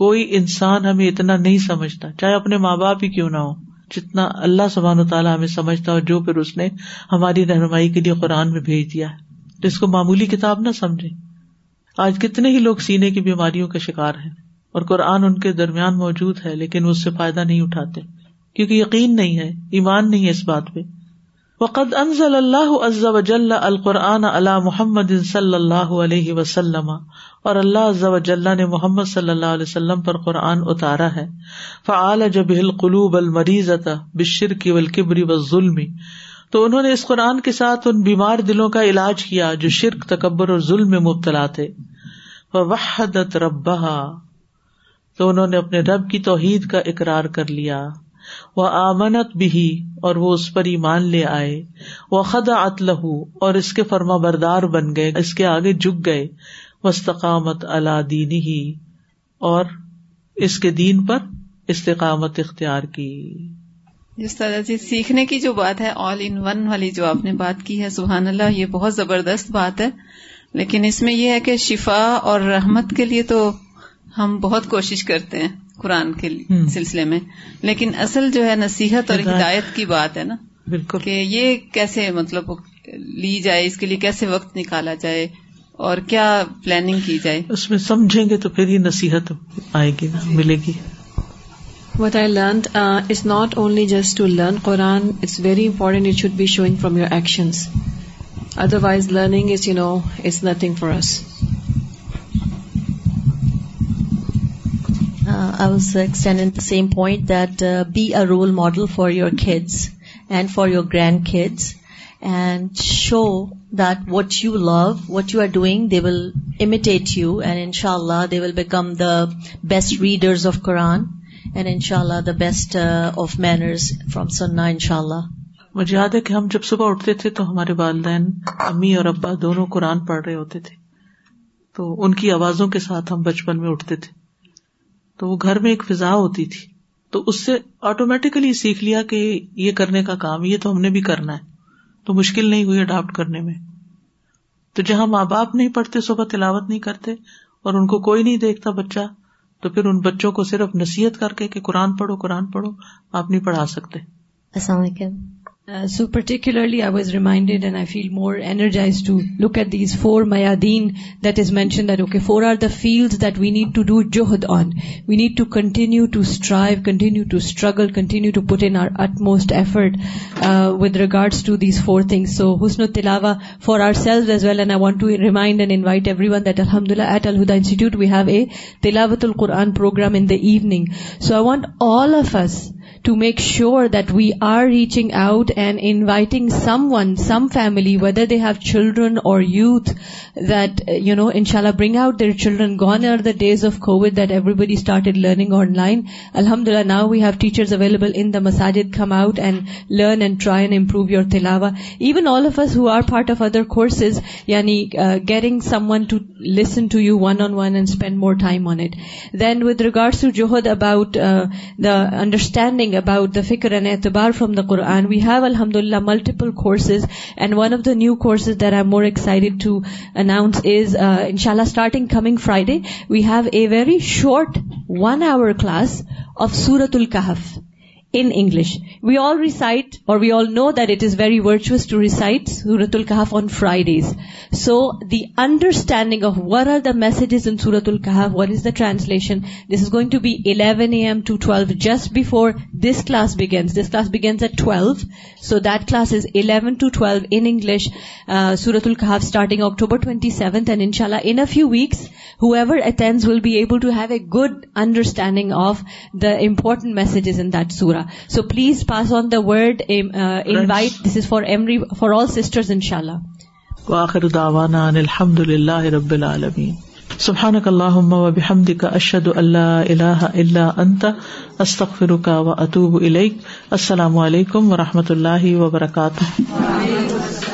کوئی انسان ہمیں اتنا نہیں سمجھتا چاہے اپنے ماں باپ ہی کیوں نہ ہو جتنا اللہ سبان و تعالیٰ ہمیں سمجھتا اور جو پھر اس نے ہماری رہنمائی کے لیے قرآن میں بھیج دیا ہے جس کو معمولی کتاب نہ سمجھے آج کتنے ہی لوگ سینے کی بیماریوں کا شکار ہے اور قرآن ان کے درمیان موجود ہے لیکن اس سے فائدہ نہیں اٹھاتے کیونکہ یقین نہیں ہے ایمان نہیں ہے اس بات پہ وقد انزل اللہ عز وجل جل القرآن علی محمد صلی اللہ علیہ وسلم اور اللہ عز وجل نے محمد صلی اللہ علیہ وسلم پر قرآن اتارا ہے فعالج به القلوب المریضت بالشرك والکبر والظلم تو انہوں نے اس قرآن کے ساتھ ان بیمار دلوں کا علاج کیا جو شرک تکبر اور ظلم میں مبتلا تھے ووحدت ربها تو انہوں نے اپنے رب کی توحید کا اقرار کر لیا وہ آمنت بھی ہی اور وہ اس پر ایمان لے آئے وہ خد اتل اور اس کے فرما بردار بن گئے اس کے آگے جک گئے وسطامت اللہ دینی ہی اور اس کے دین پر استقامت اختیار کی جس طرح سے جی سیکھنے کی جو بات ہے آل ان ون والی جو آپ نے بات کی ہے سبحان اللہ یہ بہت زبردست بات ہے لیکن اس میں یہ ہے کہ شفا اور رحمت کے لیے تو ہم بہت کوشش کرتے ہیں قرآن کے سلسلے میں لیکن اصل جو ہے نصیحت اور ہدایت کی بات ہے نا بالکل کہ یہ کیسے مطلب لی جائے اس کے لیے کیسے وقت نکالا جائے اور کیا پلاننگ کی جائے اس میں سمجھیں گے تو پھر یہ نصیحت آئے گی ملے گی what I learn it's not only just to learn Quran it's very important it should be showing from your action otherwise learning is you know is nothing for us was the same point that be a role model for your kids and for your grandkids and show that what you love what you are doing they will imitate you and ان شاء اللہ they will become the best readers of Quran and ان شاء اللہ the best of manners from سننا ان شاء اللہ مجھے یاد ہے کہ ہم جب صبح اٹھتے تھے تو ہمارے والدین امی اور ابا دونوں قرآن پڑھ رہے ہوتے تھے تو ان کی آوازوں کے ساتھ ہم بچپن میں اٹھتے تھے تو وہ گھر میں ایک فضا ہوتی تھی تو اس سے آٹومیٹکلی سیکھ لیا کہ یہ کرنے کا کام یہ تو ہم نے بھی کرنا ہے تو مشکل نہیں ہوئی اڈاپٹ کرنے میں تو جہاں ماں باپ نہیں پڑھتے صبح تلاوت نہیں کرتے اور ان کو کوئی نہیں دیکھتا بچہ تو پھر ان بچوں کو صرف نصیحت کر کے کہ قرآن پڑھو قرآن پڑھو آپ نہیں پڑھا سکتے السلام علیکم so particularly I was reminded and I feel more energized to look at these four میادین that is mentioned that okay four are the fields that we need to do جوہد on we need to continue to strive continue to struggle continue to put in our utmost effort with regards to these four things so Hasan تلاوا for ourselves as well and I want to remind and invite everyone that الحمد اللہ at Alhuda institute we have a تلاوت القرآن program in the evening so I want all of us to make sure that we are reaching out and inviting someone some family whether they have children or youth that you know ان شاء اللہ bring out their children gone are the days of covid that everybody started learning online الحمد للہ now we have teachers available in the مساجد come out and learn and try and improve your تلاوا even all of us who are part of other courses یعنی getting someone to listen to you one on one and spend more time on it then with regard to جوہد about the understanding about the فکر and احتبار from the Quran we have الحمد اللہ multiple courses and one of the new courses there I'm more excited to announce is ان شاء اللہ starting coming Friday we have a very short one hour class of سورت الاحف in English we all recite or we all know that it is very virtuous to recite سورت ال کہاف on Fridays so the understanding of what are the messages in سورت ال کہاف what is the translation this is going to be eleven AM to twelve just before this class begins this class begins at twelve so that class is eleven to twelve in English سورت ال کہوبر twenty seven ان شاء اللہ in a few weeks whoever will be able to have a good understanding of the important messages in that سورت so please pass on the word invite this is for for all sisters ان شاء اللہ وآخر دعوانا ان الحمد للہ رب العالمین و اطوب علیک السلام علیکم و رحمۃ اللہ وبرکاتہ